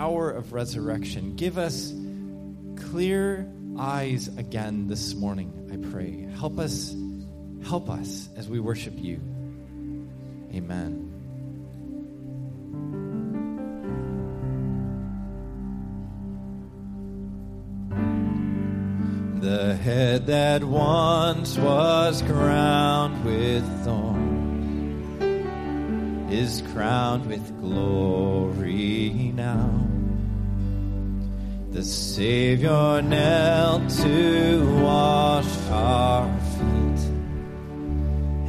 power of resurrection. Give us clear eyes again this morning, I pray. Help us, help us as we worship you. Amen. The head that once was crowned with thorns is crowned with glory now. The Savior knelt to wash our feet,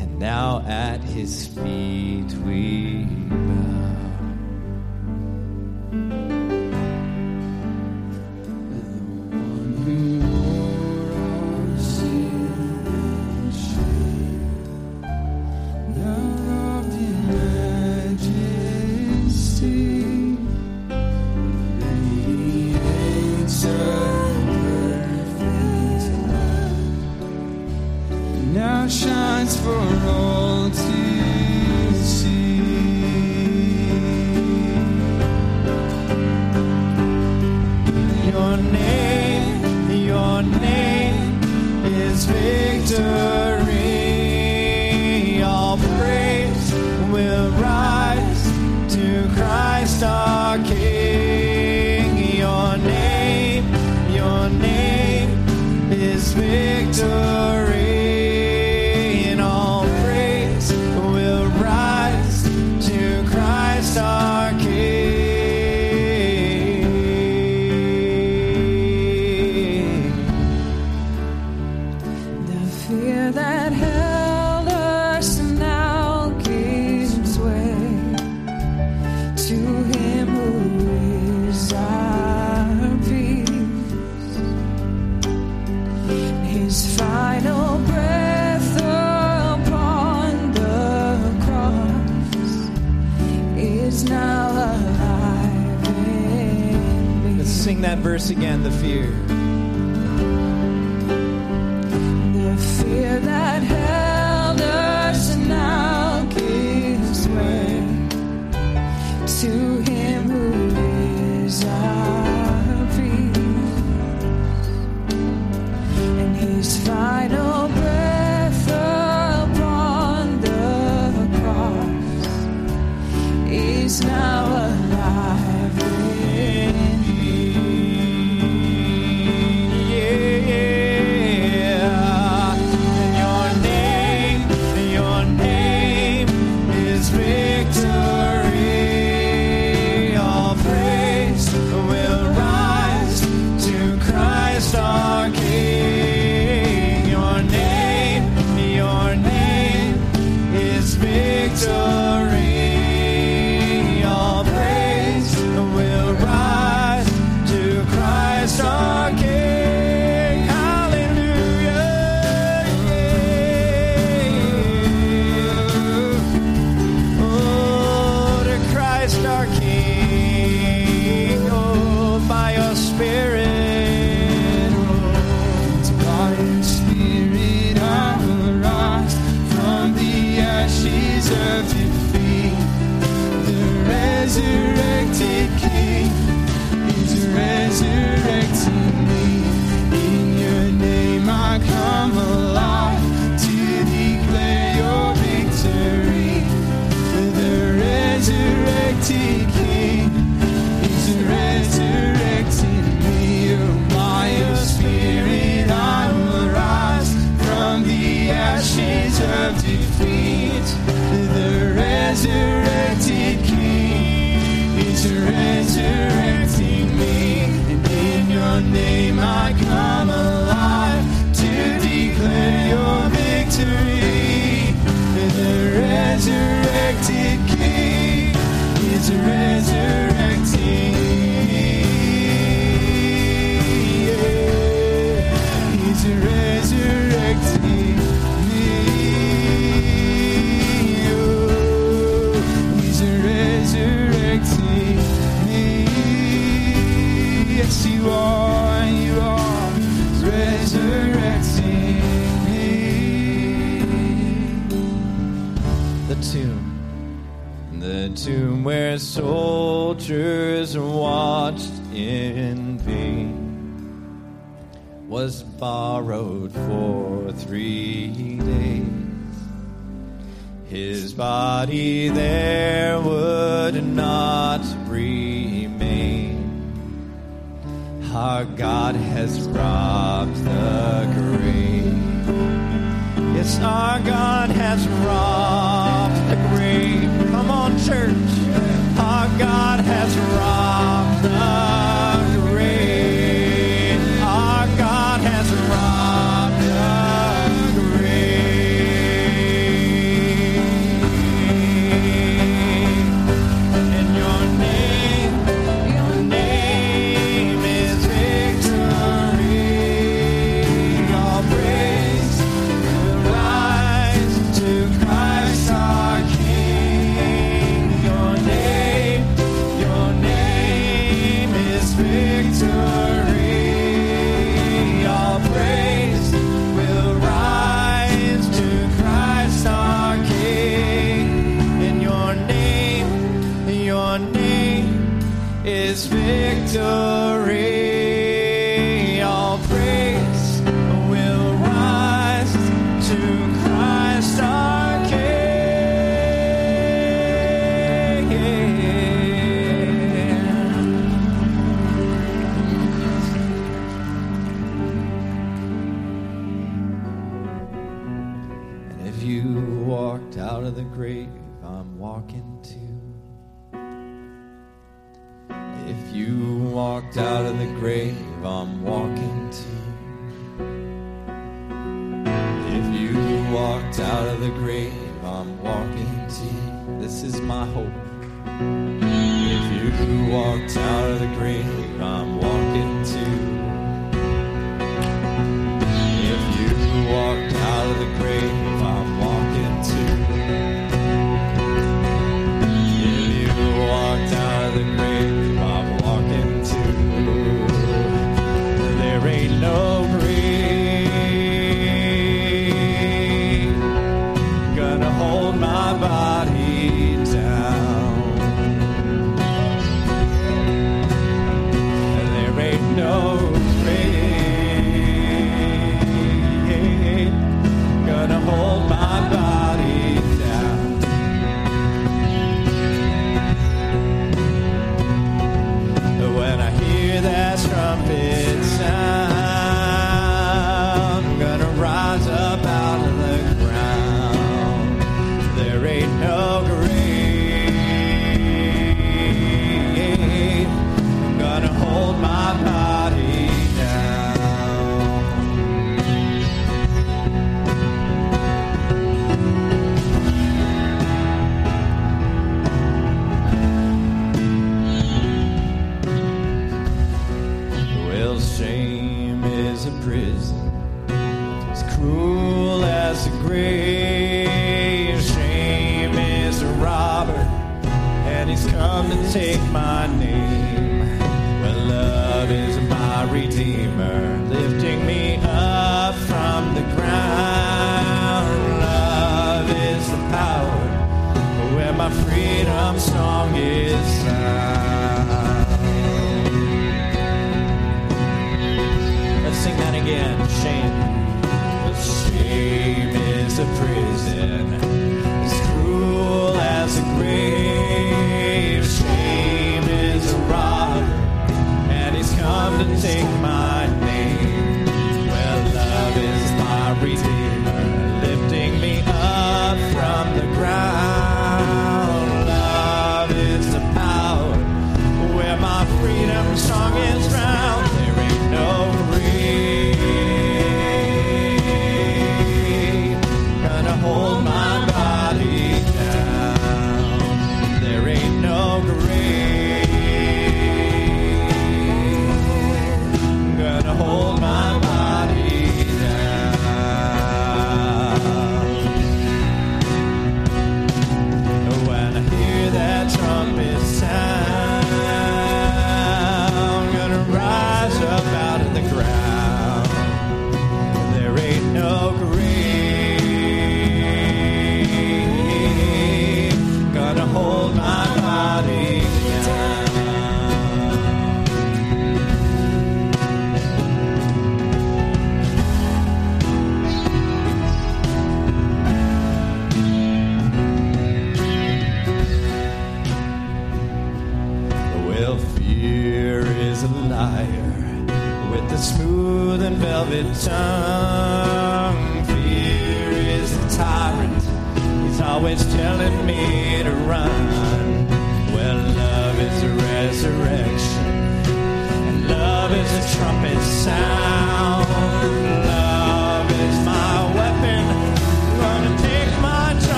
and now at his feet we bow. walked out of the grave I'm walking to. If you walked out of the grave I'm walking to, this is my hope. If you walked out of the grave I'm walking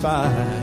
crucified.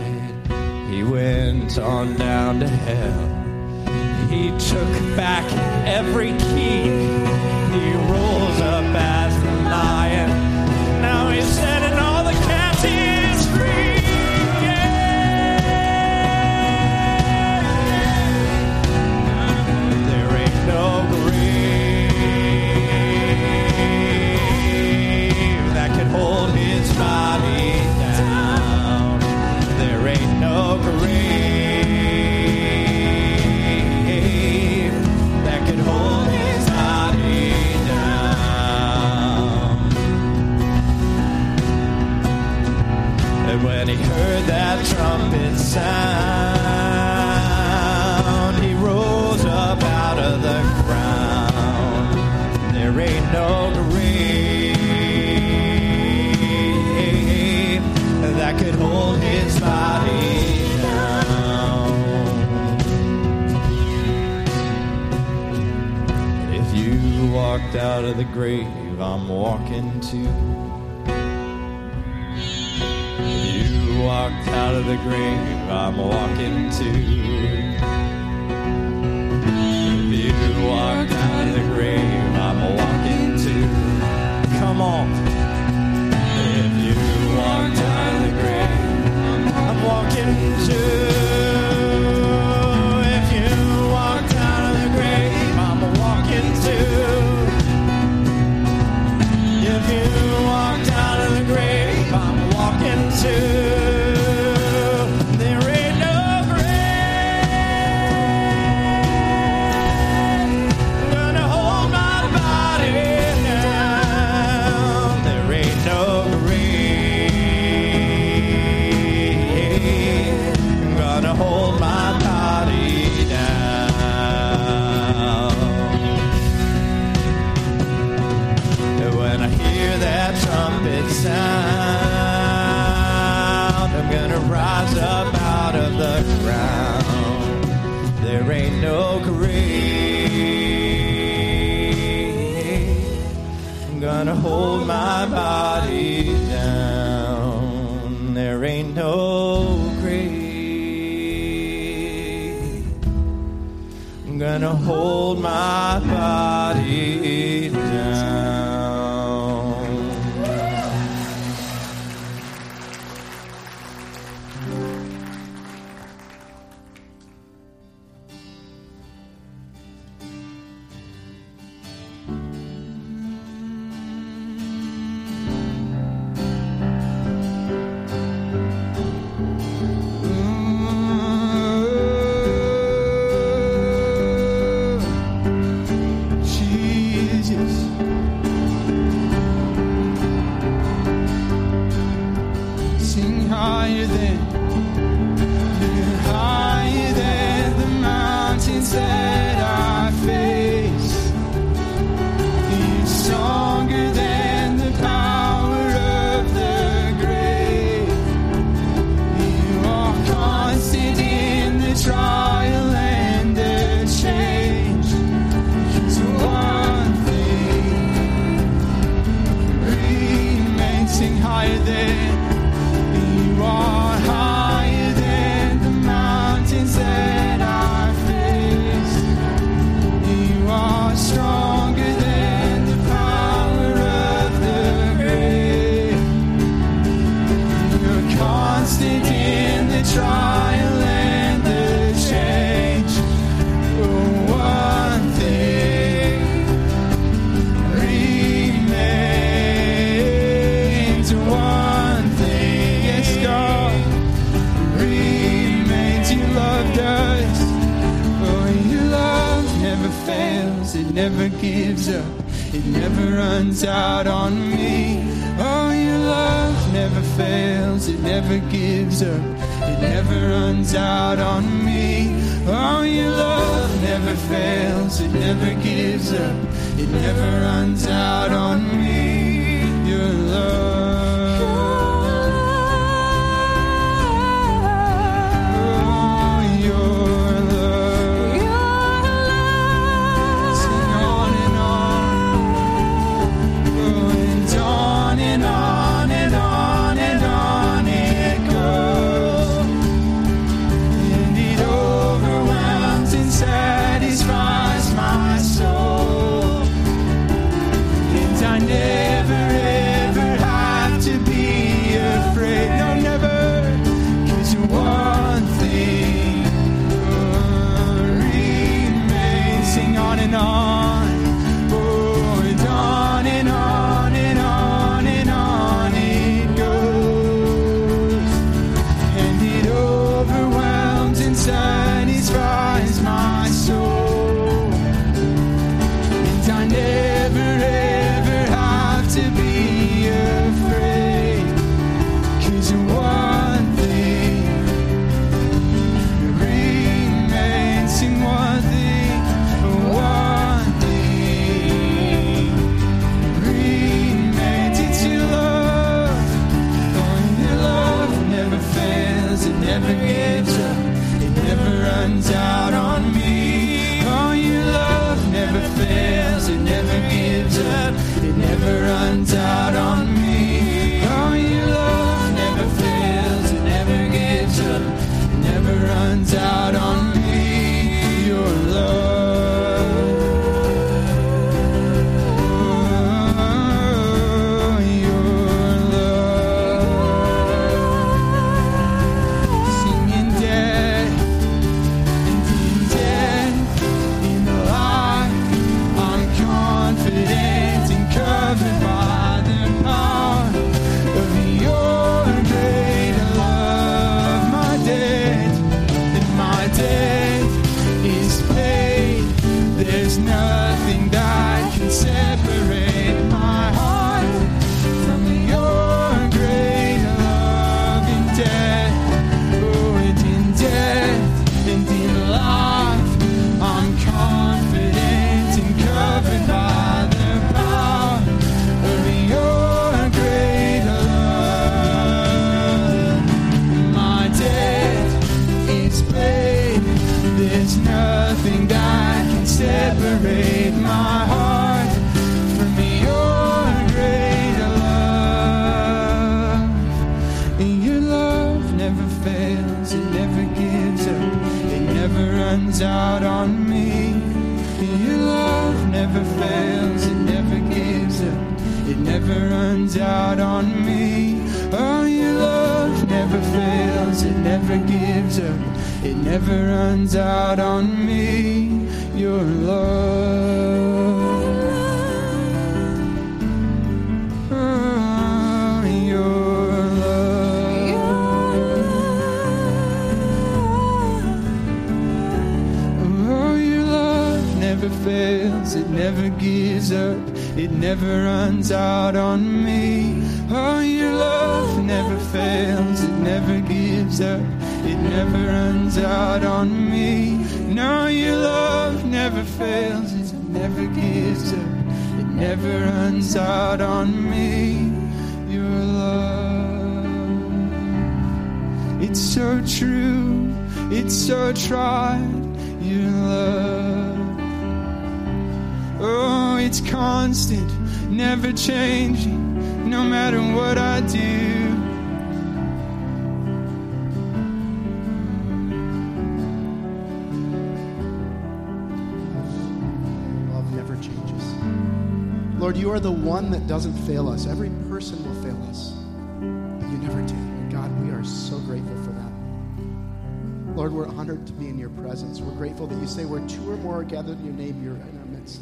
Say where two or more are gathered in your name, you're in our midst.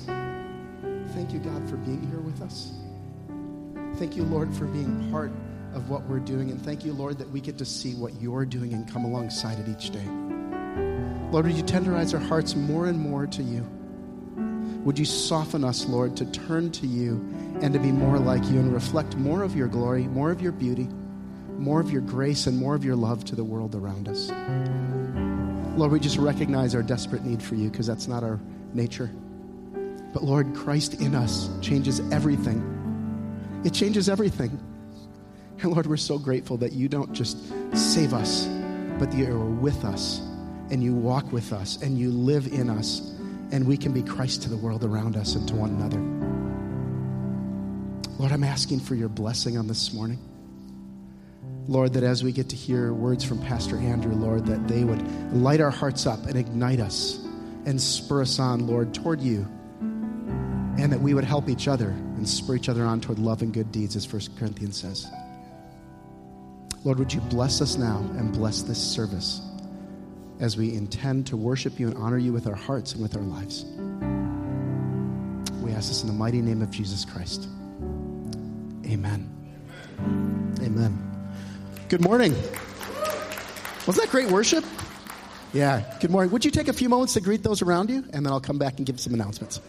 Thank you, God, for being here with us. Thank you, Lord, for being part of what we're doing. And thank you, Lord, that we get to see what you're doing and come alongside it each day. Lord, would you tenderize our hearts more and more to you? Would you soften us, Lord, to turn to you and to be more like you and reflect more of your glory, more of your beauty, more of your grace, and more of your love to the world around us? Lord, we just recognize our desperate need for you because that's not our nature. But Lord, Christ in us changes everything. It changes everything. And Lord, we're so grateful that you don't just save us, but that you are with us and you walk with us and you live in us and we can be Christ to the world around us and to one another. Lord, I'm asking for your blessing on this morning. Lord, that as we get to hear words from Pastor Andrew, Lord, that they would light our hearts up and ignite us and spur us on, Lord, toward you. And that we would help each other and spur each other on toward love and good deeds, as 1 Corinthians says. Lord, would you bless us now and bless this service as we intend to worship you and honor you with our hearts and with our lives. We ask this in the mighty name of Jesus Christ. Amen. Amen. Good morning. Wasn't that great worship? Yeah, good morning. Would you take a few moments to greet those around you? And then I'll come back and give some announcements.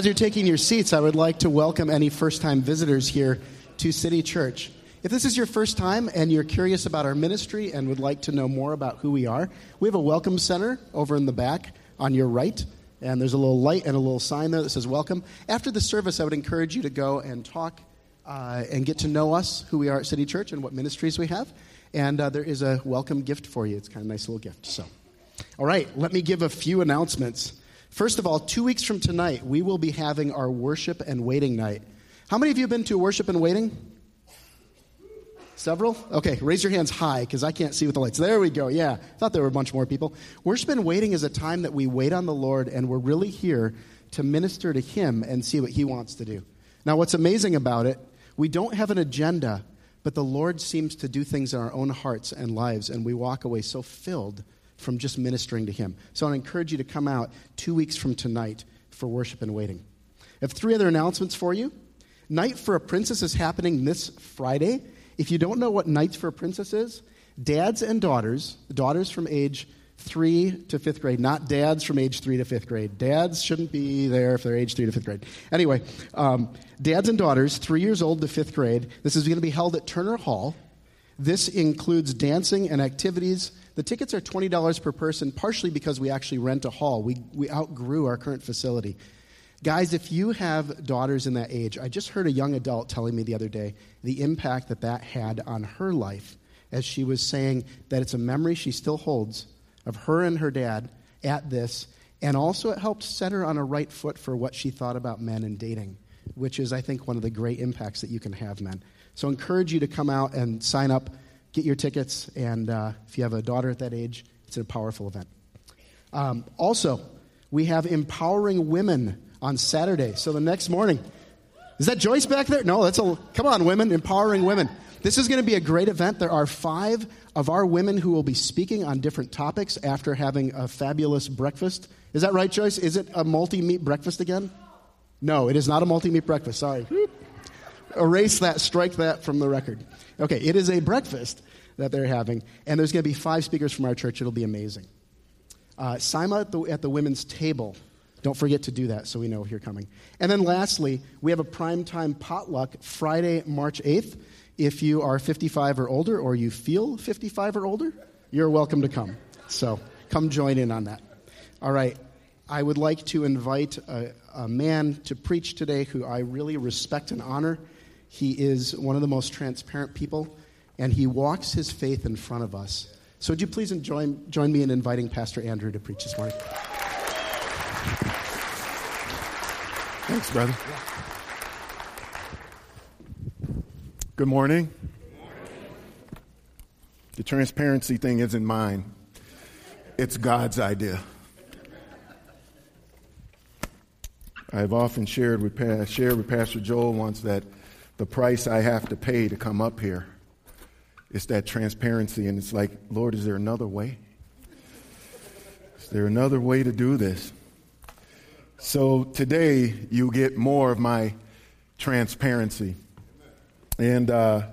As you're taking your seats, I would like to welcome any first time visitors here to City Church. If this is your first time and you're curious about our ministry and would like to know more about who we are, we have a welcome center over in the back on your right. And there's a little light and a little sign there that says welcome. After the service, I would encourage you to go and talk uh, and get to know us, who we are at City Church, and what ministries we have. And uh, there is a welcome gift for you. It's kind of a nice little gift. So, all right, let me give a few announcements. First of all, two weeks from tonight, we will be having our worship and waiting night. How many of you have been to worship and waiting? Several? Okay, raise your hands high because I can't see with the lights. There we go. Yeah, thought there were a bunch more people. Worship and waiting is a time that we wait on the Lord and we're really here to minister to Him and see what He wants to do. Now, what's amazing about it, we don't have an agenda, but the Lord seems to do things in our own hearts and lives, and we walk away so filled from just ministering to Him. So I encourage you to come out two weeks from tonight for worship and waiting. I have three other announcements for you. Night for a Princess is happening this Friday. If you don't know what Nights for a Princess is, dads and daughters, daughters from age three to fifth grade, not dads from age three to fifth grade. Dads shouldn't be there if they're age three to fifth grade. Anyway, um, dads and daughters, three years old to fifth grade. This is going to be held at Turner Hall. This includes dancing and activities. The tickets are $20 per person, partially because we actually rent a hall. We, we outgrew our current facility. Guys, if you have daughters in that age, I just heard a young adult telling me the other day the impact that that had on her life as she was saying that it's a memory she still holds of her and her dad at this, and also it helped set her on a right foot for what she thought about men and dating, which is, I think, one of the great impacts that you can have, men. So, I encourage you to come out and sign up, get your tickets, and uh, if you have a daughter at that age, it's a powerful event. Um, also, we have Empowering Women on Saturday. So, the next morning, is that Joyce back there? No, that's a, come on, women, empowering women. This is going to be a great event. There are five of our women who will be speaking on different topics after having a fabulous breakfast. Is that right, Joyce? Is it a multi meat breakfast again? No, it is not a multi meat breakfast. Sorry. Erase that, strike that from the record. Okay, it is a breakfast that they're having, and there's going to be five speakers from our church. It'll be amazing. Uh, Sima at the, at the women's table. Don't forget to do that so we know you're coming. And then lastly, we have a primetime potluck Friday, March 8th. If you are 55 or older or you feel 55 or older, you're welcome to come. So come join in on that. All right. I would like to invite a, a man to preach today who I really respect and honor. He is one of the most transparent people, and he walks his faith in front of us. So, would you please join, join me in inviting Pastor Andrew to preach this morning? Thanks, brother. Good morning. The transparency thing isn't mine, it's God's idea. I've often shared with, shared with Pastor Joel once that the price I have to pay to come up here is that transparency. And it's like, Lord, is there another way? Is there another way to do this? So today, you get more of my transparency. And uh,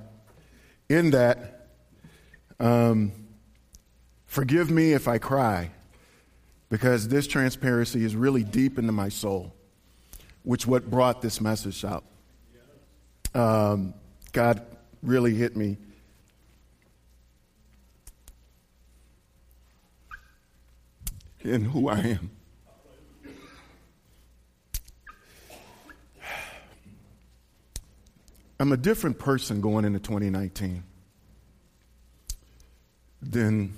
in that, um, forgive me if I cry, because this transparency is really deep into my soul, which what brought this message out. Um, God really hit me. In who I am. I'm a different person going into 2019 than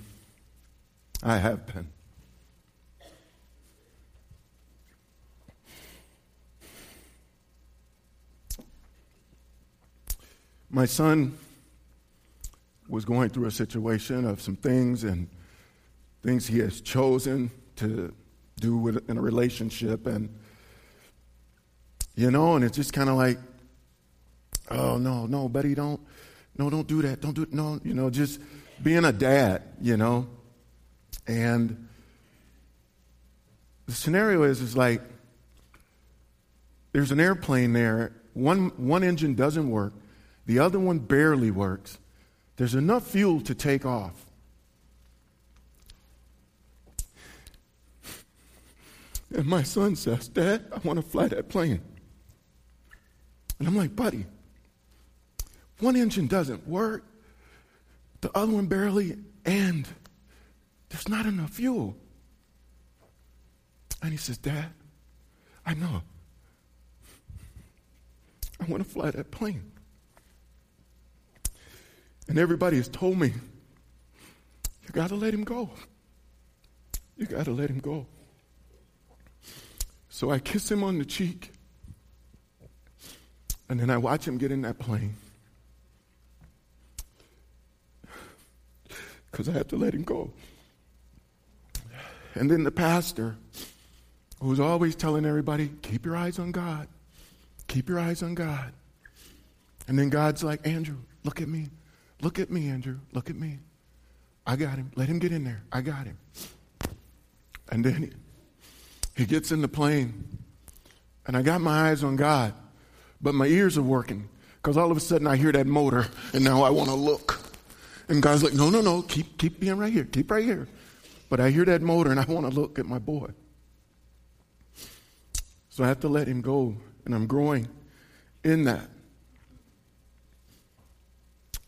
I have been. My son was going through a situation of some things and things he has chosen to do with, in a relationship. And you know and it's just kind of like oh no no buddy don't no don't do that don't do it no you know just being a dad you know? And the scenario is is like there's an airplane there. One one engine doesn't work the other one barely works there's enough fuel to take off and my son says dad i want to fly that plane and i'm like buddy one engine doesn't work, the other one barely, and there's not enough fuel. And he says, Dad, I know. I want to fly that plane. And everybody has told me, you got to let him go. You got to let him go. So I kiss him on the cheek, and then I watch him get in that plane. because I had to let him go. And then the pastor, who's always telling everybody, keep your eyes on God. Keep your eyes on God. And then God's like, Andrew, look at me. Look at me, Andrew. Look at me. I got him. Let him get in there. I got him. And then he, he gets in the plane, and I got my eyes on God, but my ears are working because all of a sudden I hear that motor, and now I want to look. And God's like, no, no, no, keep, keep being right here, keep right here. But I hear that motor and I want to look at my boy. So I have to let him go, and I'm growing in that.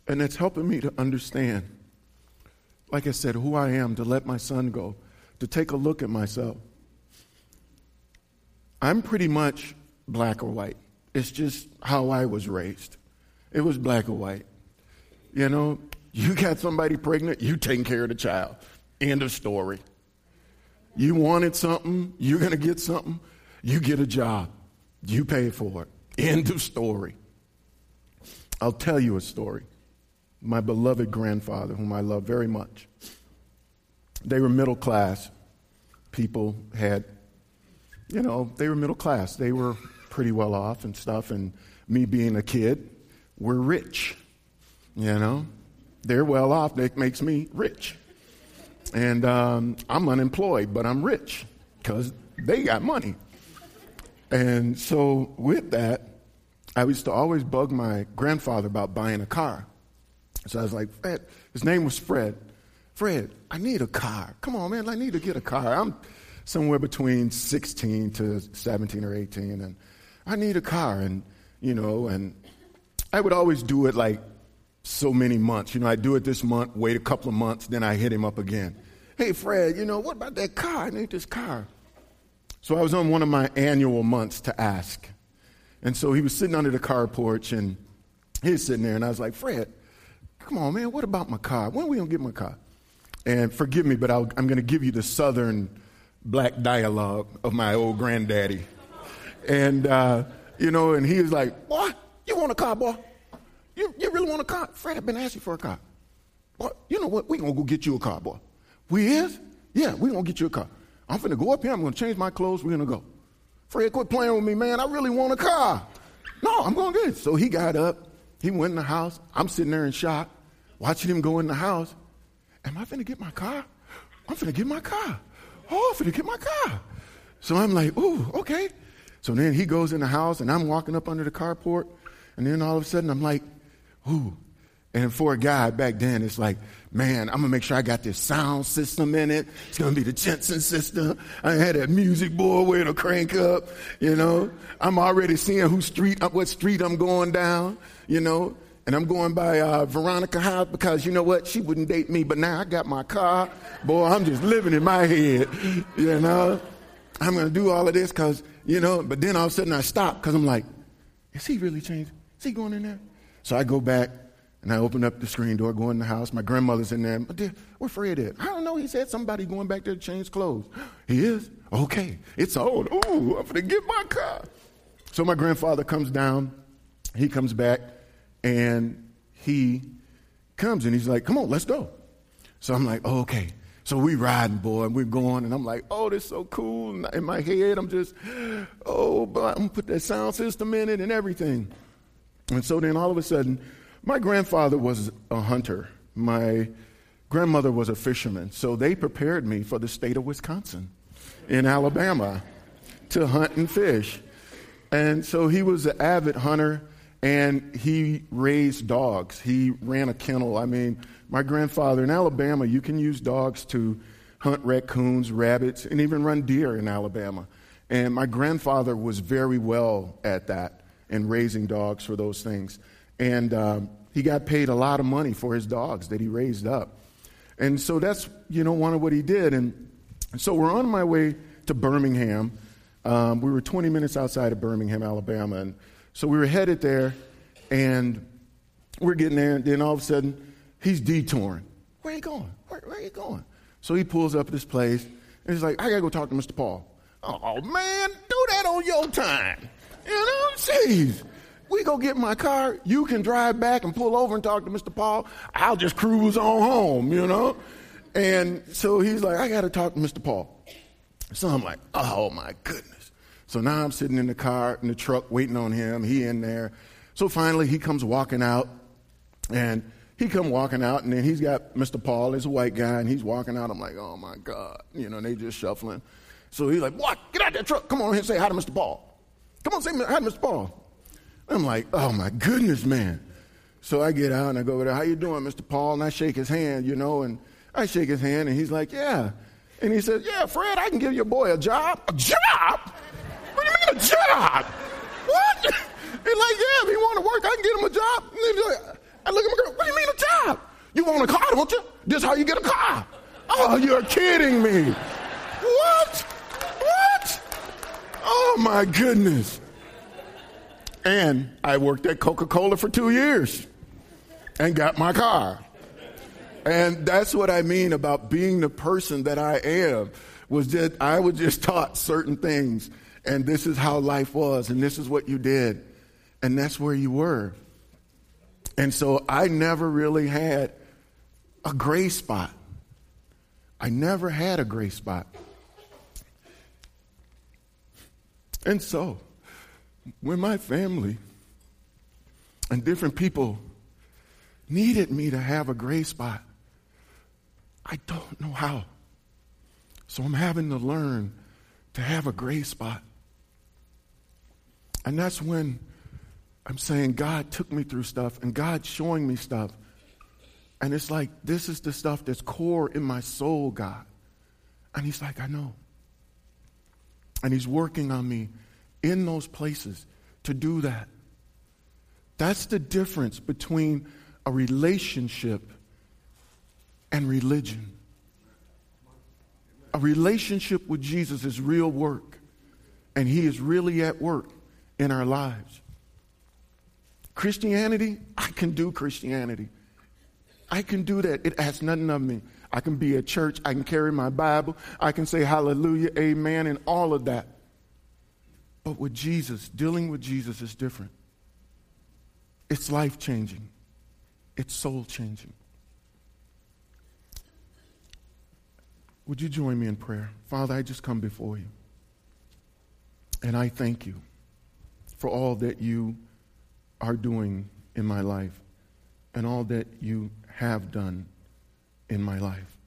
And it's helping me to understand, like I said, who I am, to let my son go, to take a look at myself. I'm pretty much black or white. It's just how I was raised. It was black or white. You know, you got somebody pregnant, you taking care of the child. End of story. You wanted something, you're going to get something, you get a job. You pay for it. End of story. I'll tell you a story. My beloved grandfather, whom I love very much, they were middle class people, had, you know, they were middle class. They were pretty well off and stuff, and me being a kid, we're rich. You know, they're well off. That makes me rich. And um, I'm unemployed, but I'm rich because they got money. And so, with that, I used to always bug my grandfather about buying a car. So I was like, Fred, his name was Fred. Fred, I need a car. Come on, man, I need to get a car. I'm somewhere between 16 to 17 or 18, and I need a car. And, you know, and I would always do it like so many months. You know, I do it this month, wait a couple of months, then I hit him up again. Hey, Fred, you know, what about that car? I need this car. So I was on one of my annual months to ask. And so he was sitting under the car porch and he was sitting there, and I was like, Fred, come on, man, what about my car? When are we going to get my car? And forgive me, but i am going to give you the southern black dialogue of my old granddaddy. And, uh, you know, and he was like, Boy, you want a car, boy? You, you really want a car? Fred, I've been asking for a car. Boy, you know what? we going to go get you a car, boy. We is? Yeah, we going to get you a car. I'm going to go up here. I'm going to change my clothes. We're going to go. Fred, quit playing with me, man. I really want a car. No, I'm going to get it. So he got up. He went in the house. I'm sitting there in shock, watching him go in the house. Am I finna get my car? I'm finna get my car. Oh, I'm finna get my car. So I'm like, ooh, okay. So then he goes in the house, and I'm walking up under the carport, and then all of a sudden I'm like, ooh. And for a guy back then, it's like, man, I'm gonna make sure I got this sound system in it. It's gonna be the Jensen system. I had that music board where it'll crank up, you know. I'm already seeing who street, what street I'm going down, you know. And I'm going by uh, Veronica House because you know what? She wouldn't date me, but now I got my car. Boy, I'm just living in my head, you know. I'm gonna do all of this because, you know, but then all of a sudden I stop because I'm like, is he really changed? Is he going in there? So I go back and I open up the screen door, go in the house. My grandmother's in there. But where Fred at? I don't know. He said somebody going back there to change clothes. He is? Okay. It's on. Ooh, I'm going to get my car. So my grandfather comes down. He comes back and he comes and he's like, come on, let's go. So I'm like, oh, okay. So we riding, boy, and we're going, and I'm like, oh, this is so cool. In my head, I'm just, oh, but I'm gonna put that sound system in it and everything. And so then all of a sudden, my grandfather was a hunter. My grandmother was a fisherman. So they prepared me for the state of Wisconsin in Alabama to hunt and fish. And so he was an avid hunter and he raised dogs. He ran a kennel. I mean, my grandfather in Alabama, you can use dogs to hunt raccoons, rabbits, and even run deer in Alabama. And my grandfather was very well at that and raising dogs for those things. And um, he got paid a lot of money for his dogs that he raised up. And so that's, you know, one of what he did. And so we're on my way to Birmingham. Um, we were 20 minutes outside of Birmingham, Alabama. And so we were headed there, and we're getting there, and then all of a sudden, he's detouring. Where are you going? Where, where are you going? So he pulls up at this place, and he's like, I got to go talk to Mr. Paul. Oh, man, do that on your time. You know, jeez. We go get my car. You can drive back and pull over and talk to Mr. Paul. I'll just cruise on home, you know? And so he's like, I got to talk to Mr. Paul. So I'm like, oh my goodness. So now I'm sitting in the car, in the truck, waiting on him. He in there. So finally he comes walking out and he come walking out and then he's got Mr. Paul, he's a white guy, and he's walking out. I'm like, oh my God. You know, they just shuffling. So he's like, what? Get out that truck. Come on here and say hi to Mr. Paul. Come on, say hi to Mr. Paul. I'm like, oh my goodness, man. So I get out and I go over there, how you doing, Mr. Paul? And I shake his hand, you know, and I shake his hand and he's like, yeah. And he says, yeah, Fred, I can give your boy a job. A job? What do you mean a job? What? He's like, yeah, if he want to work, I can get him a job. I look at my girl, what do you mean a job? You want a car, don't you? This how you get a car. Oh, you're kidding me. What? What? Oh my goodness. And I worked at Coca Cola for two years and got my car. And that's what I mean about being the person that I am, was that I was just taught certain things, and this is how life was, and this is what you did, and that's where you were. And so I never really had a gray spot. I never had a gray spot. And so, when my family and different people needed me to have a gray spot. I don't know how. So I'm having to learn to have a gray spot. And that's when I'm saying God took me through stuff and God's showing me stuff. And it's like, this is the stuff that's core in my soul, God. And He's like, I know. And He's working on me in those places to do that. That's the difference between a relationship and religion. A relationship with Jesus is real work, and He is really at work in our lives. Christianity, I can do Christianity. I can do that. It asks nothing of me. I can be at church. I can carry my Bible. I can say hallelujah, amen, and all of that. But with Jesus, dealing with Jesus is different. It's life changing, it's soul changing. Would you join me in prayer? Father, I just come before you. And I thank you for all that you are doing in my life and all that you have done in my life.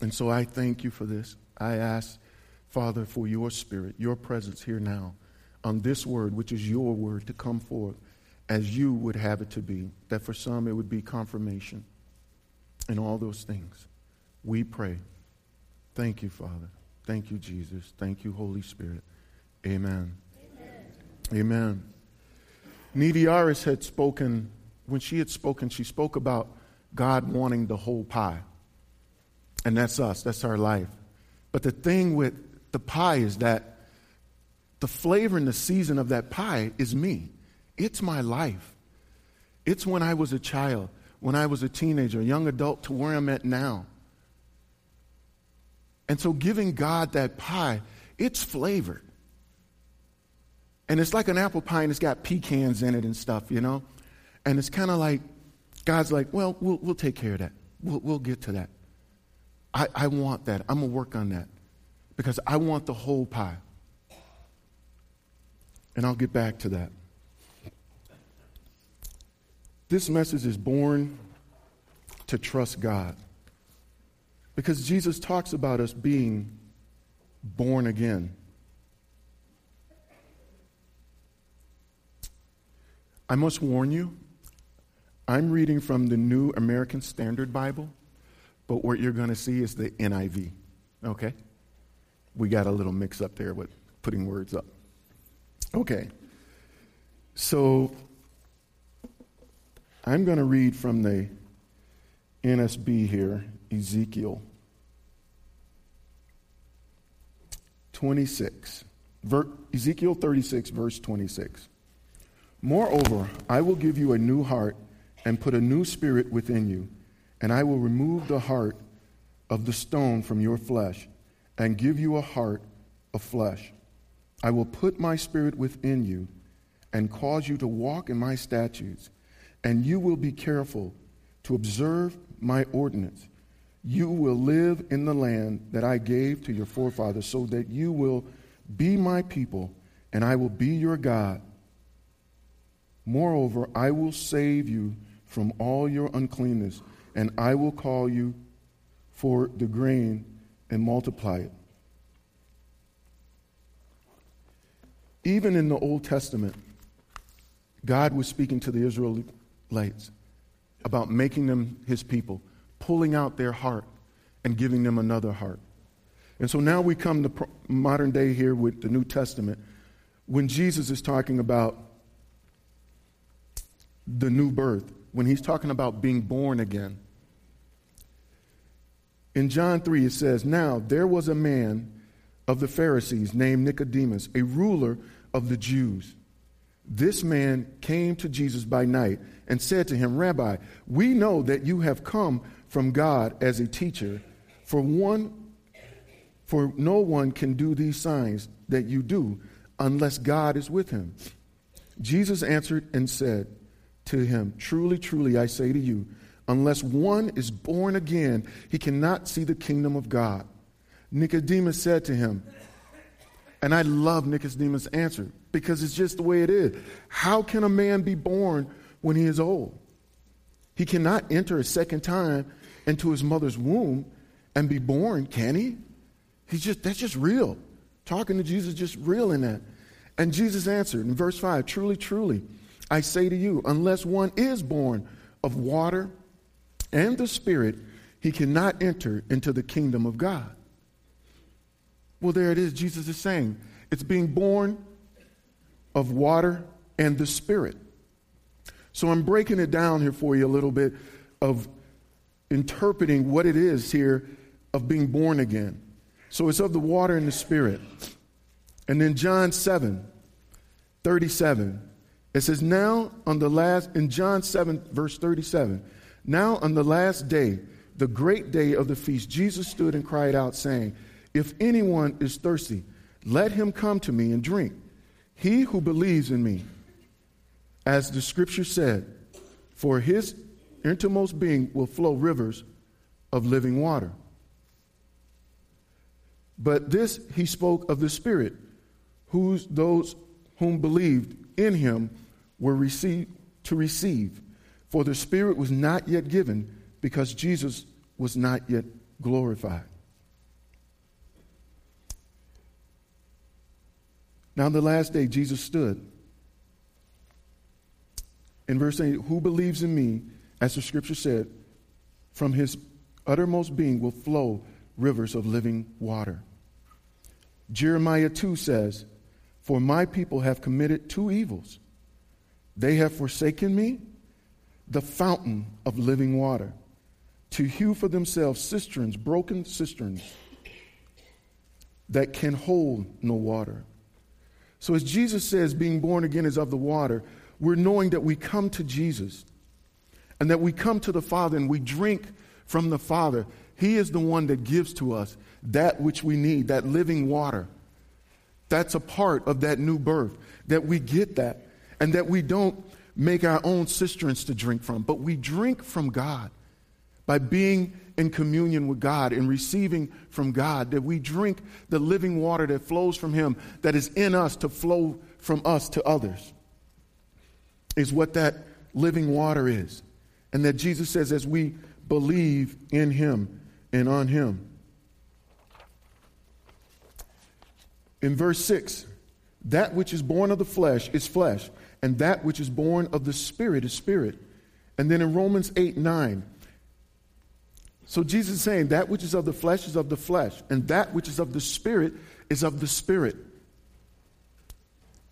And so I thank you for this. I ask, Father, for your spirit, your presence here now on this word, which is your word, to come forth as you would have it to be. That for some it would be confirmation and all those things. We pray. Thank you, Father. Thank you, Jesus. Thank you, Holy Spirit. Amen. Amen. Amen. had spoken, when she had spoken, she spoke about God wanting the whole pie. And that's us, that's our life. But the thing with the pie is that the flavor and the season of that pie is me. It's my life. It's when I was a child, when I was a teenager, a young adult, to where I'm at now. And so giving God that pie, it's flavored. And it's like an apple pie and it's got pecans in it and stuff, you know? And it's kind of like, God's like, well, well, we'll take care of that. We'll, we'll get to that. I, I want that. I'm going to work on that because I want the whole pie. And I'll get back to that. This message is born to trust God. Because Jesus talks about us being born again. I must warn you, I'm reading from the New American Standard Bible, but what you're going to see is the NIV. Okay? We got a little mix up there with putting words up. Okay. So I'm going to read from the NSB here, Ezekiel 26. Ver- Ezekiel 36, verse 26. Moreover, I will give you a new heart and put a new spirit within you, and I will remove the heart of the stone from your flesh and give you a heart of flesh. I will put my spirit within you and cause you to walk in my statutes, and you will be careful to observe my ordinance you will live in the land that I gave to your forefathers, so that you will be my people, and I will be your God. Moreover, I will save you from all your uncleanness, and I will call you for the grain and multiply it. Even in the Old Testament, God was speaking to the Israelites about making them his people pulling out their heart and giving them another heart. And so now we come to modern day here with the New Testament when Jesus is talking about the new birth, when he's talking about being born again. In John 3, it says, Now there was a man of the Pharisees named Nicodemus, a ruler of the Jews. This man came to Jesus by night and said to him, Rabbi, we know that you have come from God as a teacher, for one for no one can do these signs that you do unless God is with him. Jesus answered and said to him, Truly, truly, I say to you, unless one is born again, he cannot see the kingdom of God. Nicodemus said to him, and I love Nicodemus' answer because it's just the way it is. How can a man be born when he is old? He cannot enter a second time into his mother's womb and be born, can he? He's just that's just real. Talking to Jesus just real in that. And Jesus answered in verse 5, truly, truly, I say to you, unless one is born of water and the Spirit, he cannot enter into the kingdom of God. Well, there it is. Jesus is saying it's being born of water and the Spirit. So I'm breaking it down here for you a little bit of interpreting what it is here of being born again. So it's of the water and the Spirit. And then John 7, 37, it says, Now on the last, in John 7, verse 37, now on the last day, the great day of the feast, Jesus stood and cried out, saying, If anyone is thirsty, let him come to me and drink. He who believes in me, as the scripture said, for his innermost being will flow rivers of living water. But this he spoke of the Spirit, whose those whom believed in him were received to receive. For the Spirit was not yet given because Jesus was not yet glorified. Now, on the last day, Jesus stood. In verse 8, who believes in me, as the scripture said, from his uttermost being will flow rivers of living water. Jeremiah 2 says, For my people have committed two evils. They have forsaken me, the fountain of living water, to hew for themselves cisterns, broken cisterns that can hold no water. So, as Jesus says, being born again is of the water, we're knowing that we come to Jesus and that we come to the Father and we drink from the Father. He is the one that gives to us that which we need, that living water. That's a part of that new birth, that we get that, and that we don't make our own cisterns to drink from, but we drink from God by being in communion with God and receiving from God, that we drink the living water that flows from Him, that is in us to flow from us to others, is what that living water is. And that Jesus says, as we believe in Him and on Him. In verse 6, that which is born of the flesh is flesh, and that which is born of the Spirit is spirit. And then in Romans 8 9, so Jesus is saying that which is of the flesh is of the flesh, and that which is of the spirit is of the spirit.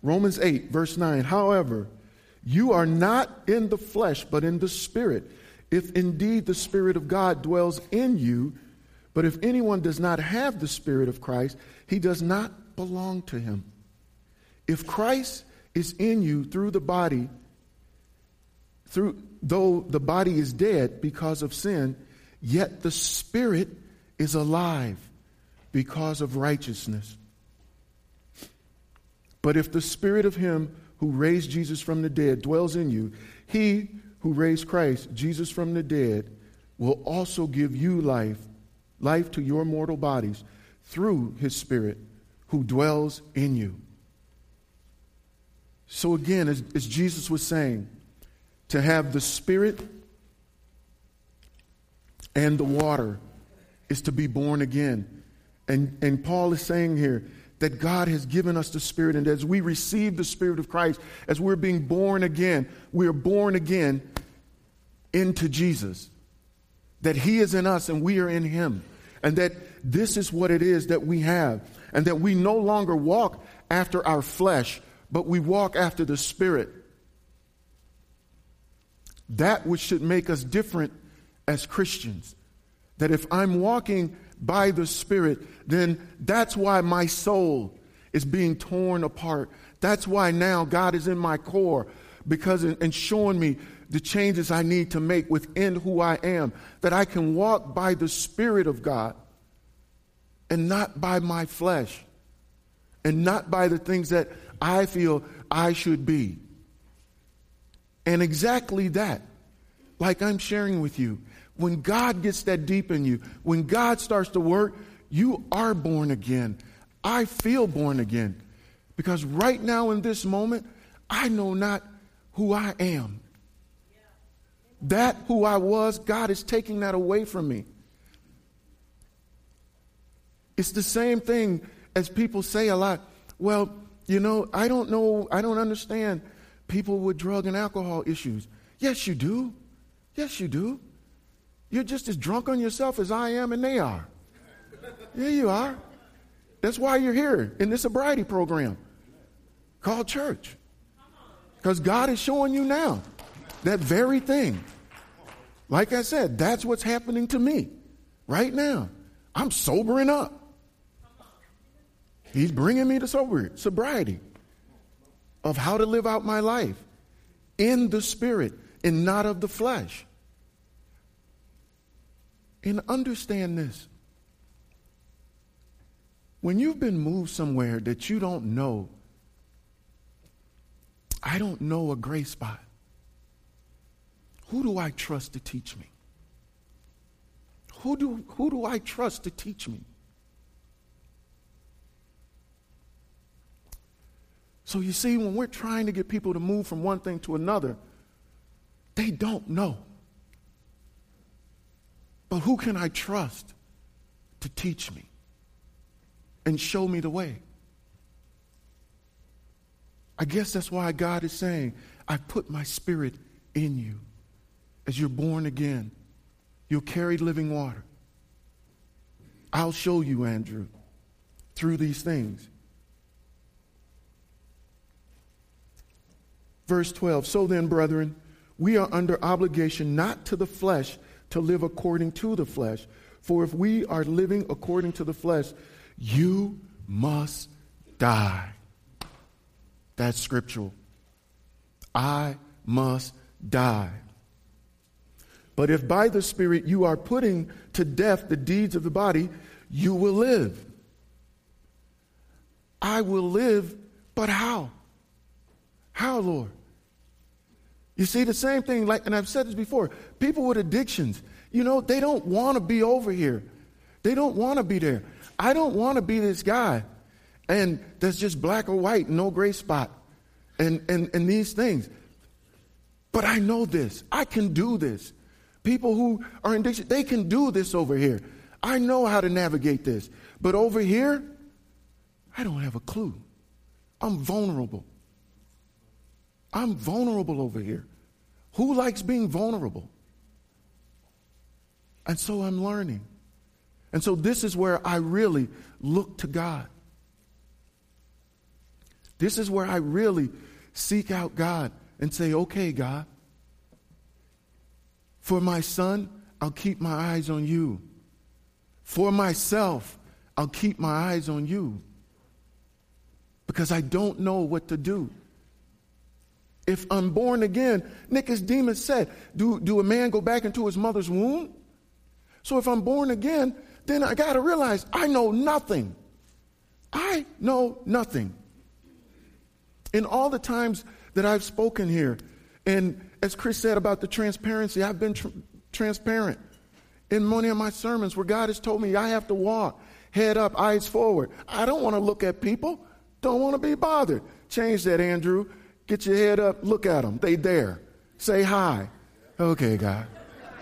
Romans 8, verse 9. However, you are not in the flesh, but in the spirit, if indeed the Spirit of God dwells in you. But if anyone does not have the Spirit of Christ, he does not belong to him. If Christ is in you through the body, through though the body is dead because of sin, Yet the Spirit is alive because of righteousness. But if the Spirit of Him who raised Jesus from the dead dwells in you, He who raised Christ, Jesus from the dead, will also give you life, life to your mortal bodies through His Spirit who dwells in you. So again, as, as Jesus was saying, to have the Spirit and the water is to be born again. And, and Paul is saying here that God has given us the Spirit, and as we receive the Spirit of Christ, as we're being born again, we are born again into Jesus. That He is in us and we are in Him. And that this is what it is that we have. And that we no longer walk after our flesh, but we walk after the Spirit. That which should make us different as Christians. That if I'm walking by the Spirit, then that's why my soul is being torn apart. That's why now God is in my core because and showing me the changes I need to make within who I am, that I can walk by the Spirit of God and not by my flesh and not by the things that I feel I should be. And exactly that, like I'm sharing with you, when God gets that deep in you, when God starts to work, you are born again. I feel born again. Because right now in this moment, I know not who I am. That who I was, God is taking that away from me. It's the same thing as people say a lot. Well, you know, I don't know, I don't understand people with drug and alcohol issues. Yes, you do. Yes, you do. You're just as drunk on yourself as I am and they are. Yeah, you are. That's why you're here in this sobriety program called church. Because God is showing you now that very thing. Like I said, that's what's happening to me right now. I'm sobering up. He's bringing me to sobriety of how to live out my life in the spirit and not of the flesh. And understand this. When you've been moved somewhere that you don't know, I don't know a gray spot. Who do I trust to teach me? Who do, who do I trust to teach me? So you see, when we're trying to get people to move from one thing to another, they don't know. But who can I trust to teach me and show me the way? I guess that's why God is saying, I put my spirit in you. As you're born again, you'll carry living water. I'll show you, Andrew, through these things. Verse 12 So then, brethren, we are under obligation not to the flesh to live according to the flesh. For if we are living according to the flesh, you must die. That's scriptural. I must die. But if by the Spirit you are putting to death the deeds of the body, you will live. I will live, but how? How, Lord? You see, the same thing, like, and I've said this before people with addictions, you know, they don't want to be over here. They don't want to be there. I don't want to be this guy and that's just black or white, no gray spot, and, and, and these things. But I know this. I can do this. People who are in addiction, they can do this over here. I know how to navigate this. But over here, I don't have a clue. I'm vulnerable. I'm vulnerable over here. Who likes being vulnerable? And so I'm learning. And so this is where I really look to God. This is where I really seek out God and say, okay, God, for my son, I'll keep my eyes on you. For myself, I'll keep my eyes on you. Because I don't know what to do if I'm born again, Nicodemus said, do, do a man go back into his mother's womb? So if I'm born again, then I got to realize I know nothing. I know nothing. In all the times that I've spoken here, and as Chris said about the transparency, I've been tr- transparent in many of my sermons where God has told me I have to walk head up, eyes forward. I don't want to look at people, don't want to be bothered. Change that, Andrew. Get your head up, look at them. They there. Say hi. Okay, God.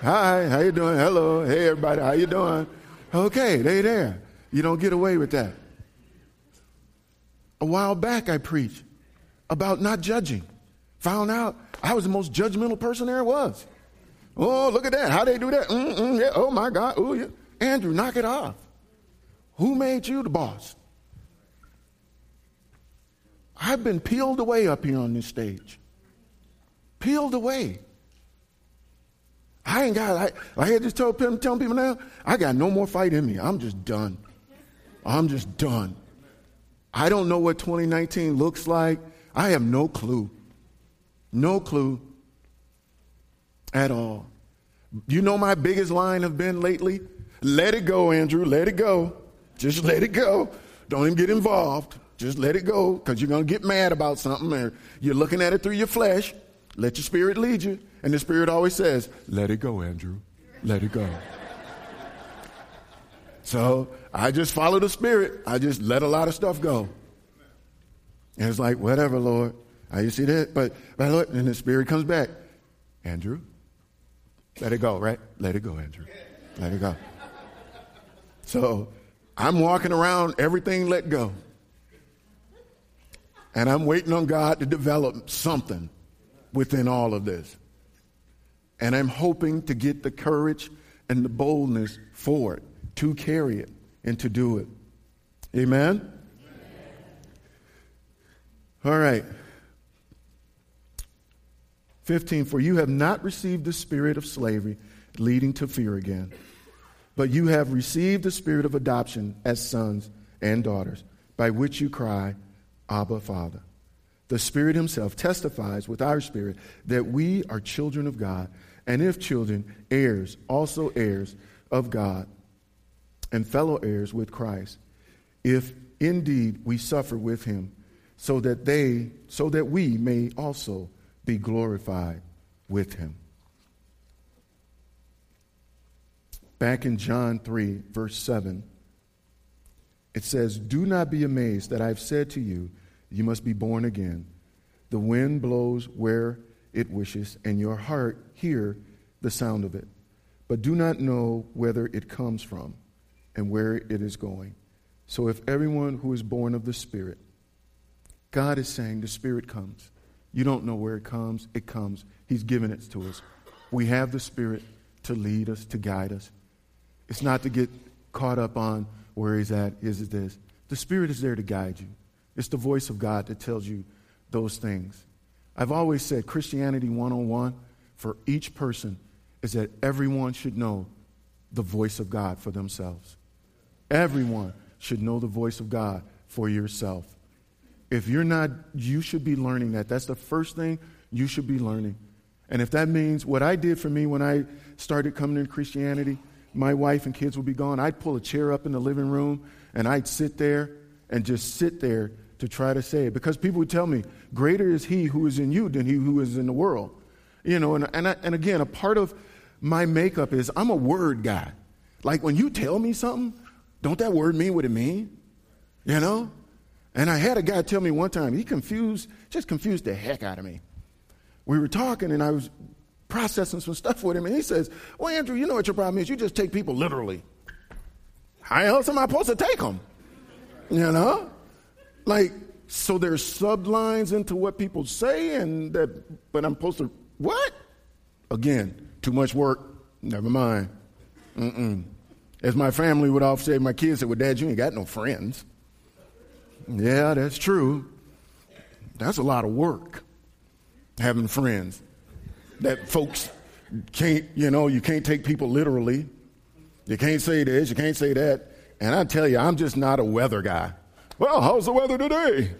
Hi, how you doing? Hello. Hey everybody, how you doing? Okay, they there. You don't get away with that. A while back I preached about not judging. Found out I was the most judgmental person there was. Oh, look at that. How they do that? Yeah. Oh my God. Oh, yeah. Andrew, knock it off. Who made you the boss? I've been peeled away up here on this stage. Peeled away. I ain't got, I, I had just told people, telling people now, I got no more fight in me. I'm just done. I'm just done. I don't know what 2019 looks like. I have no clue. No clue at all. You know my biggest line have been lately? Let it go, Andrew. Let it go. Just let it go. Don't even get involved. Just let it go because you're going to get mad about something or you're looking at it through your flesh. Let your spirit lead you. And the spirit always says, Let it go, Andrew. Let it go. so I just follow the spirit. I just let a lot of stuff go. And it's like, whatever, Lord. I you see that? But, but Lord, and the spirit comes back. Andrew, Let it go, right? Let it go, Andrew. Let it go. So I'm walking around, everything let go. And I'm waiting on God to develop something within all of this. And I'm hoping to get the courage and the boldness for it, to carry it and to do it. Amen? Amen. All right. 15, for you have not received the spirit of slavery leading to fear again, but you have received the spirit of adoption as sons and daughters, by which you cry, Abba, Father. The Spirit Himself testifies with our spirit that we are children of God, and if children, heirs, also heirs of God, and fellow heirs with Christ, if indeed we suffer with Him, so that they, so that we may also be glorified with him. Back in John 3, verse 7, it says, Do not be amazed that I've said to you, You must be born again. The wind blows where it wishes, and your heart hear the sound of it, but do not know whether it comes from and where it is going. So if everyone who is born of the Spirit, God is saying the Spirit comes. You don't know where it comes. It comes. He's given it to us. We have the Spirit to lead us, to guide us. It's not to get caught up on where He's at, is it this. The Spirit is there to guide you. It's the voice of God that tells you those things. I've always said Christianity 101 for each person is that everyone should know the voice of God for themselves. Everyone should know the voice of God for yourself. If you're not, you should be learning that. That's the first thing you should be learning. And if that means what I did for me when I started coming into Christianity, my wife and kids would be gone. I'd pull a chair up in the living room and I'd sit there and just sit there to try to say it. Because people would tell me, greater is he who is in you than he who is in the world. You know, and, and, I, and again, a part of my makeup is I'm a word guy. Like when you tell me something, don't that word mean what it means? You know? And I had a guy tell me one time, he confused, just confused the heck out of me. We were talking and I was processing some stuff with him, and he says, Well, Andrew, you know what your problem is? You just take people literally. How else am I supposed to take them? You know? Like, so there's sublines into what people say, and that, but I'm supposed to, what? Again, too much work. Never mind. Mm-mm. As my family would often say, my kids said, Well, Dad, you ain't got no friends. Yeah, that's true. That's a lot of work, having friends. That folks can't, you know, you can't take people literally. You can't say this, you can't say that. And I tell you, I'm just not a weather guy. Well, how's the weather today?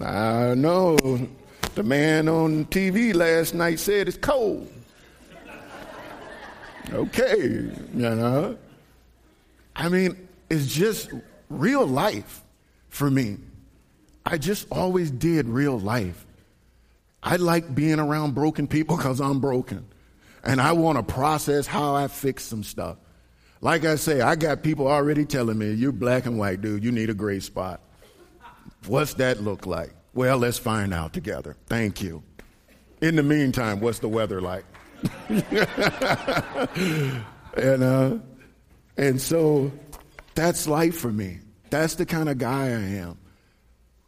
I know the man on TV last night said it's cold. Okay, you know. I mean, it's just real life for me. I just always did real life. I like being around broken people because I'm broken. And I want to process how I fix some stuff. Like I say, I got people already telling me, you're black and white, dude. You need a gray spot. What's that look like? Well, let's find out together. Thank you. In the meantime, what's the weather like? and, uh, and so that's life for me. That's the kind of guy I am.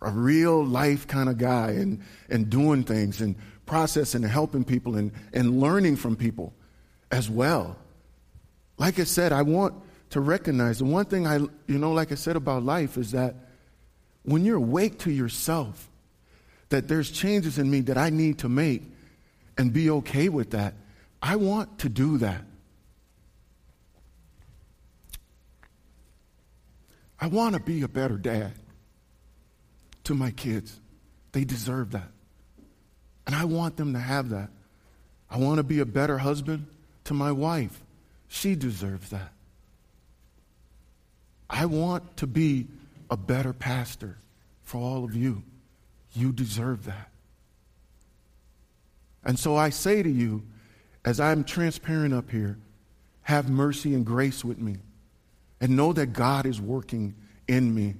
A real life kind of guy and, and doing things and processing and helping people and, and learning from people as well. Like I said, I want to recognize the one thing I, you know, like I said about life is that when you're awake to yourself, that there's changes in me that I need to make and be okay with that, I want to do that. I want to be a better dad to my kids. They deserve that. And I want them to have that. I want to be a better husband to my wife. She deserves that. I want to be a better pastor for all of you. You deserve that. And so I say to you, as I'm transparent up here, have mercy and grace with me and know that God is working in me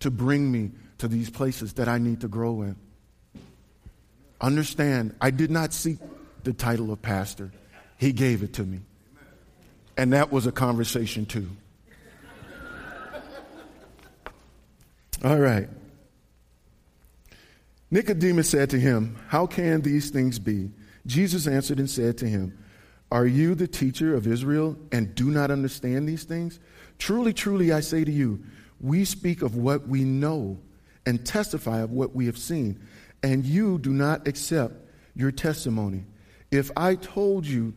to bring me to these places that I need to grow in. understand, I did not seek the title of pastor, he gave it to me. And that was a conversation too. All right. Nicodemus said to him, How can these things be? Jesus answered and said to him, Are you the teacher of Israel and do not understand these things? Truly, truly, I say to you, we speak of what we know and testify of what we have seen, and you do not accept your testimony. If I told you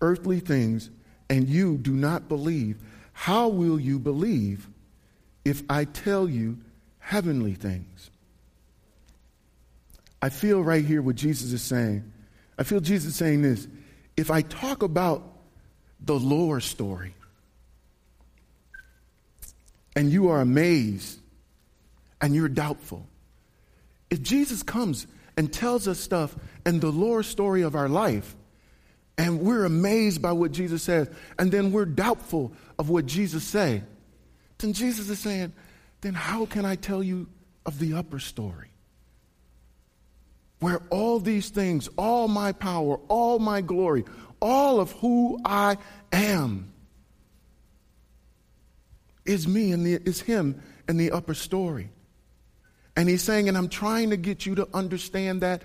earthly things and you do not believe, how will you believe if I tell you heavenly things? I feel right here what Jesus is saying. I feel Jesus saying this. If I talk about the lower story and you are amazed and you're doubtful, if Jesus comes and tells us stuff and the lower story of our life, and we're amazed by what Jesus says, and then we're doubtful of what Jesus say, then Jesus is saying, then how can I tell you of the upper story? where all these things, all my power, all my glory, all of who I am is me and the, is him in the upper story. And he's saying, and I'm trying to get you to understand that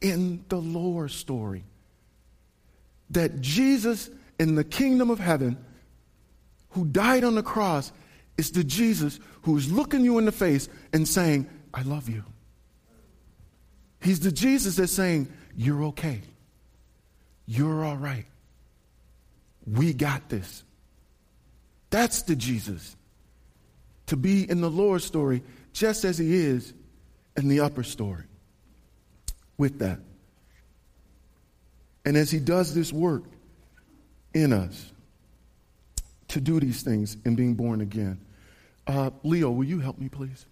in the lower story. That Jesus in the kingdom of heaven, who died on the cross, is the Jesus who's looking you in the face and saying, I love you. He's the Jesus that's saying, You're okay. You're all right. We got this. That's the Jesus. To be in the lower story just as he is in the upper story. With that. And as he does this work in us to do these things in being born again. Uh, Leo, will you help me, please?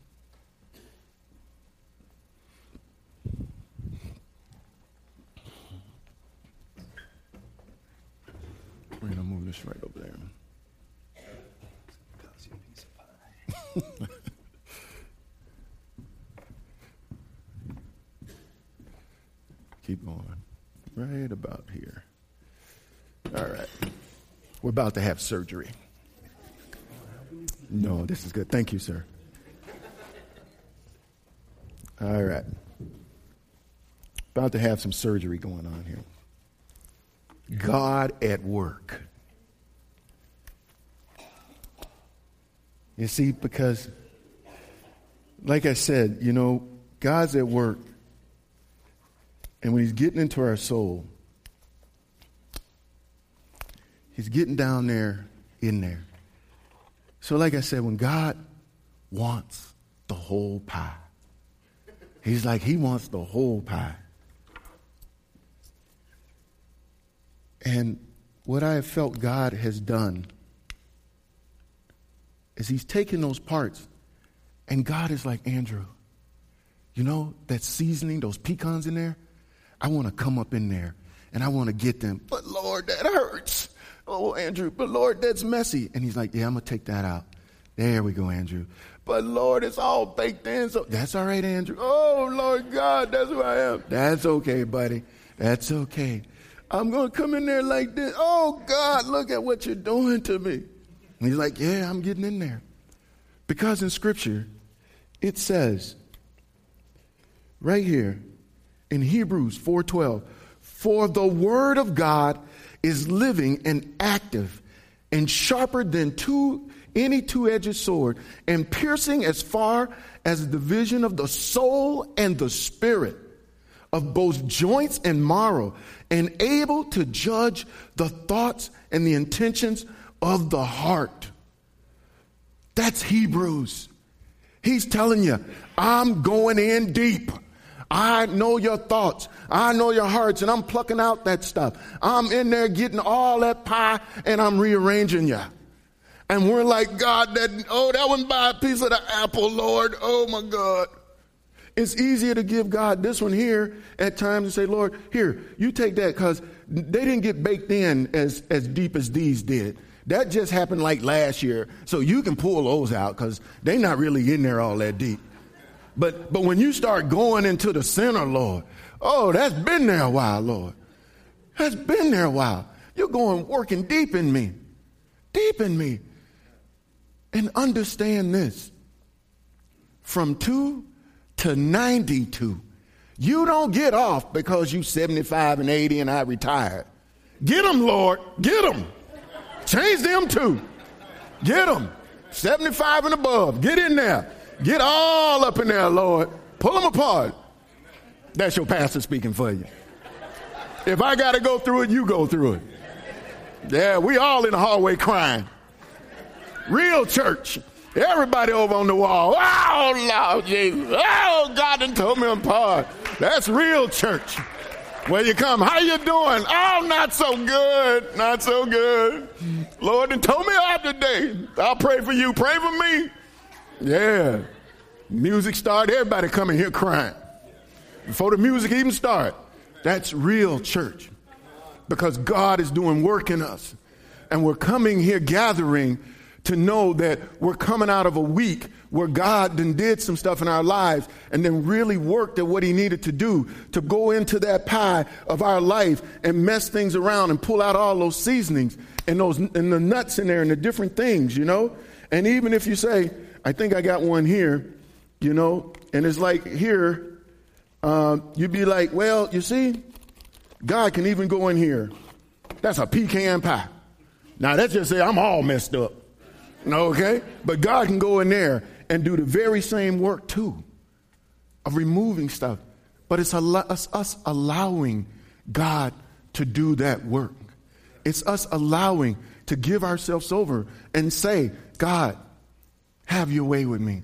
We're going to move this right over there. Keep going. Right about here. All right. We're about to have surgery. No, this is good. Thank you, sir. All right. About to have some surgery going on here. God at work. You see, because, like I said, you know, God's at work. And when He's getting into our soul, He's getting down there, in there. So, like I said, when God wants the whole pie, He's like, He wants the whole pie. And what I have felt God has done is He's taken those parts, and God is like, Andrew, you know, that seasoning, those pecans in there, I want to come up in there and I want to get them. But Lord, that hurts. Oh, Andrew, but Lord, that's messy. And he's like, Yeah, I'm going to take that out. There we go, Andrew. But Lord, it's all baked in. So that's all right, Andrew. Oh, Lord God, that's who I am. That's okay, buddy. That's okay. I'm going to come in there like this. Oh, God, look at what you're doing to me. And he's like, Yeah, I'm getting in there. Because in Scripture, it says, right here in Hebrews 4:12, for the word of God is living and active and sharper than two, any two-edged sword and piercing as far as the division of the soul and the spirit of both joints and marrow and able to judge the thoughts and the intentions of the heart. That's Hebrews. He's telling you, I'm going in deep. I know your thoughts. I know your hearts, and I'm plucking out that stuff. I'm in there getting all that pie, and I'm rearranging you. And we're like, God, that, oh, that one by a piece of the apple, Lord. Oh my God. It's easier to give God this one here at times and say, Lord, here, you take that because they didn't get baked in as, as deep as these did. That just happened like last year. So you can pull those out because they're not really in there all that deep. But, but when you start going into the center, Lord, oh, that's been there a while, Lord. That's been there a while. You're going working deep in me, deep in me. And understand this from two to 92, you don't get off because you 75 and 80 and I retired. Get them, Lord. Get them. Change them too. Get them. 75 and above. Get in there. Get all up in there, Lord. Pull them apart. That's your pastor speaking for you. If I got to go through it, you go through it. Yeah, we all in the hallway crying. Real church. Everybody over on the wall. Oh, Lord Jesus. Oh, God done told me apart. That's real church. Where you come, how you doing? Oh, not so good, not so good. Lord, and told me out today. I'll pray for you. Pray for me. Yeah. Music started, everybody coming here crying. Before the music even start. That's real church. Because God is doing work in us. And we're coming here gathering to know that we're coming out of a week where God then did some stuff in our lives and then really worked at what he needed to do to go into that pie of our life and mess things around and pull out all those seasonings and those and the nuts in there and the different things, you know? And even if you say, I think I got one here, you know, and it's like here, uh, you'd be like, well, you see, God can even go in here. That's a pecan pie. Now that's just say I'm all messed up. Okay? But God can go in there and do the very same work too of removing stuff. But it's us, us allowing God to do that work. It's us allowing to give ourselves over and say, God, have your way with me.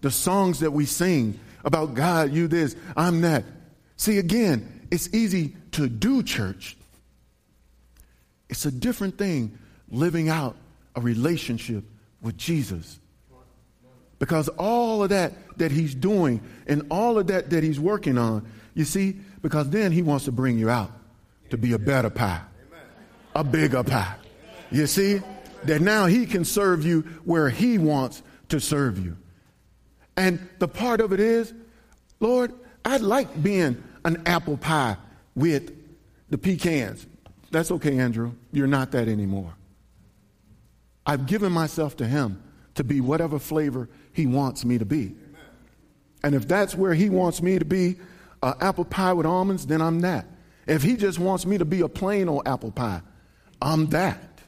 The songs that we sing about God, you this, I'm that. See, again, it's easy to do church. It's a different thing living out a relationship with Jesus. Because all of that that he's doing and all of that that he's working on, you see, because then he wants to bring you out to be a better pie, a bigger pie. You see, that now he can serve you where he wants to serve you. And the part of it is, Lord, I like being an apple pie with the pecans. That's okay, Andrew. You're not that anymore. I've given myself to Him to be whatever flavor He wants me to be. And if that's where He wants me to be, uh, apple pie with almonds, then I'm that. If He just wants me to be a plain old apple pie, I'm that.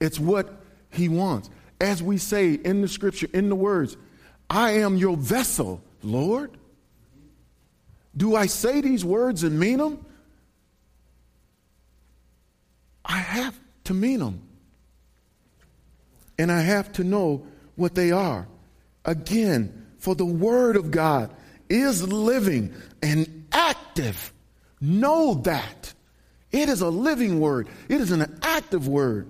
It's what He wants. As we say in the scripture, in the words, I am your vessel, Lord. Do I say these words and mean them? I have to mean them and I have to know what they are. Again, for the Word of God is living and active. Know that. It is a living word. It is an active word.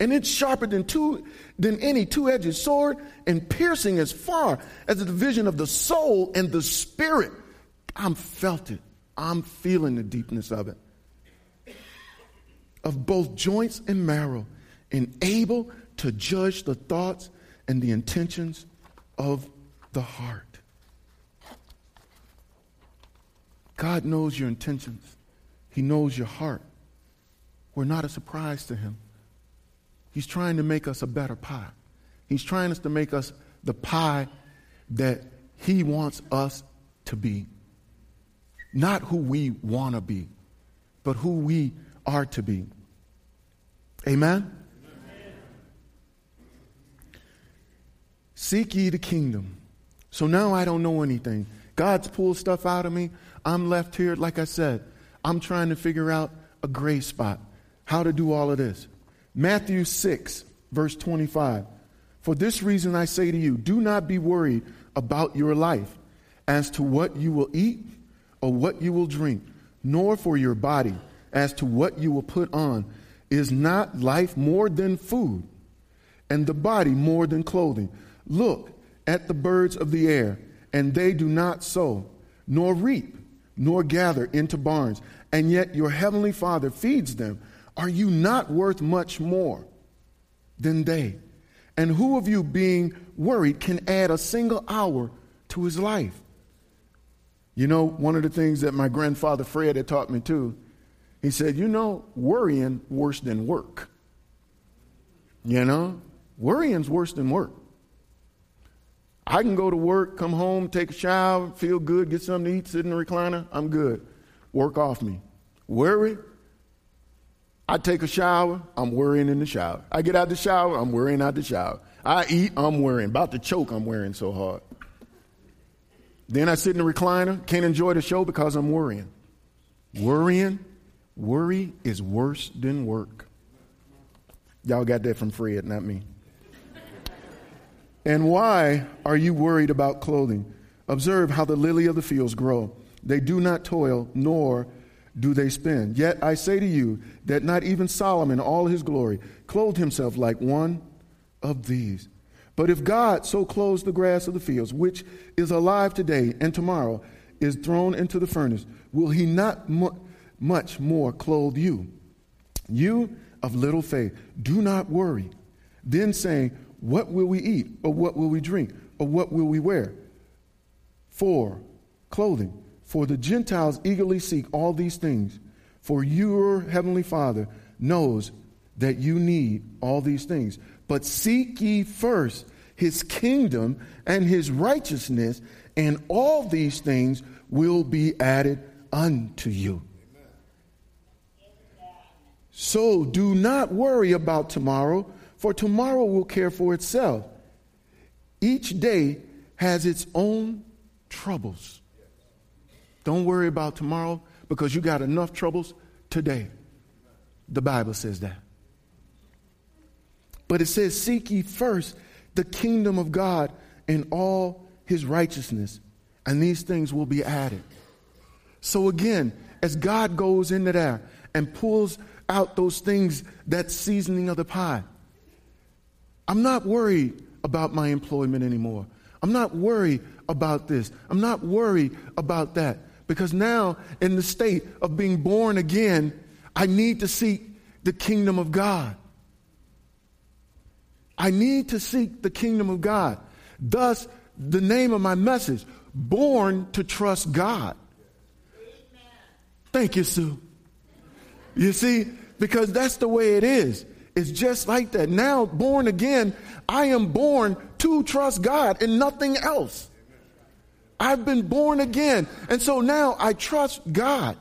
And it's sharper than two than any two-edged sword and piercing as far as the division of the soul and the spirit. I'm felt it. I'm feeling the deepness of it. Of both joints and marrow, and able to judge the thoughts and the intentions of the heart. God knows your intentions, He knows your heart. We're not a surprise to Him. He's trying to make us a better pie. He's trying us to make us the pie that He wants us to be. Not who we want to be, but who we are to be. Amen? Seek ye the kingdom. So now I don't know anything. God's pulled stuff out of me. I'm left here, like I said, I'm trying to figure out a gray spot, how to do all of this. Matthew 6, verse 25. For this reason I say to you, do not be worried about your life as to what you will eat or what you will drink, nor for your body as to what you will put on. Is not life more than food, and the body more than clothing? Look at the birds of the air, and they do not sow, nor reap, nor gather into barns, and yet your heavenly Father feeds them. Are you not worth much more than they? And who of you, being worried, can add a single hour to his life. You know, one of the things that my grandfather Fred had taught me too, he said, You know, worrying worse than work. You know, worrying's worse than work. I can go to work, come home, take a shower, feel good, get something to eat, sit in the recliner, I'm good. Work off me. Worry, I take a shower, I'm worrying in the shower. I get out the shower, I'm worrying out the shower. I eat, I'm worrying. About to choke, I'm worrying so hard. Then I sit in the recliner, can't enjoy the show because I'm worrying. Worrying, worry is worse than work. Y'all got that from Fred, not me. And why are you worried about clothing? Observe how the lily of the fields grow. They do not toil, nor do they spend. Yet I say to you that not even Solomon, all his glory, clothed himself like one of these. But if God so clothes the grass of the fields, which is alive today and tomorrow is thrown into the furnace, will he not mu- much more clothe you? You of little faith, do not worry. Then saying, What will we eat? Or what will we drink? Or what will we wear? For clothing. For the Gentiles eagerly seek all these things. For your heavenly Father knows that you need all these things. But seek ye first his kingdom and his righteousness, and all these things will be added unto you. So do not worry about tomorrow, for tomorrow will care for itself. Each day has its own troubles. Don't worry about tomorrow because you got enough troubles today. The Bible says that. But it says, Seek ye first the kingdom of God and all his righteousness, and these things will be added. So again, as God goes into there and pulls out those things, that seasoning of the pie, I'm not worried about my employment anymore. I'm not worried about this. I'm not worried about that. Because now, in the state of being born again, I need to seek the kingdom of God. I need to seek the kingdom of God. Thus, the name of my message, Born to Trust God. Thank you, Sue. You see, because that's the way it is. It's just like that. Now, born again, I am born to trust God and nothing else. I've been born again. And so now I trust God.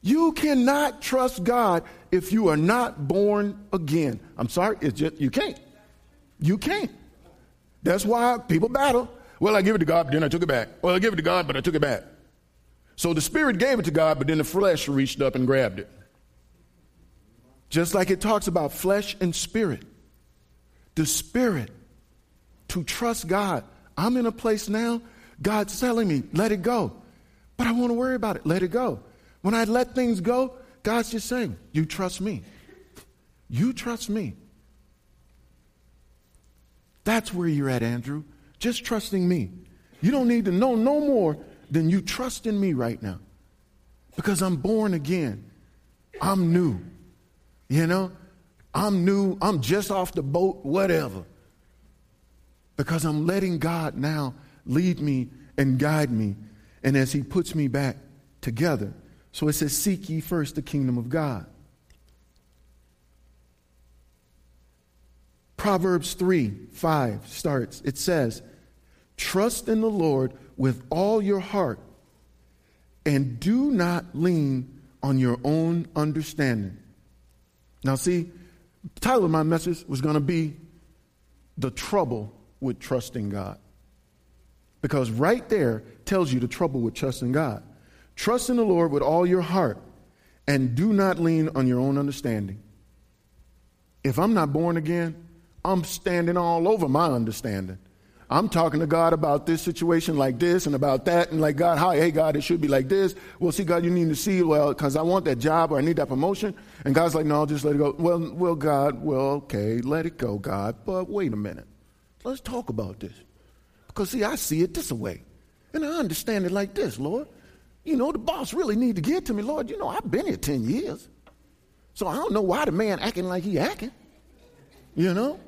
You cannot trust God if you are not born again. I'm sorry, it's just, you can't. You can't. That's why people battle. Well, I give it to God, but then I took it back. Well, I give it to God, but I took it back. So the Spirit gave it to God, but then the flesh reached up and grabbed it. Just like it talks about flesh and spirit. The Spirit, to trust God. I'm in a place now, God's telling me, let it go. But I want to worry about it. Let it go. When I let things go, God's just saying, You trust me. You trust me. That's where you're at, Andrew. Just trusting me. You don't need to know no more than you trust in me right now. Because I'm born again. I'm new. You know? I'm new. I'm just off the boat, whatever. Because I'm letting God now lead me and guide me. And as He puts me back together, so it says, Seek ye first the kingdom of God. Proverbs 3 5 starts. It says, Trust in the Lord with all your heart and do not lean on your own understanding. Now, see, the title of my message was going to be The Trouble with Trusting God. Because right there tells you the trouble with trusting God. Trust in the Lord with all your heart and do not lean on your own understanding. If I'm not born again, I'm standing all over my understanding. I'm talking to God about this situation like this and about that, and like, God, hi, hey, God, it should be like this. Well, see, God, you need to see, well, because I want that job or I need that promotion. And God's like, no, just let it go. Well, well, God, well, okay, let it go, God. But wait a minute. Let's talk about this. Because, see, I see it this way. And I understand it like this, Lord. You know, the boss really need to get to me, Lord. You know, I've been here 10 years. So I don't know why the man acting like he acting. You know?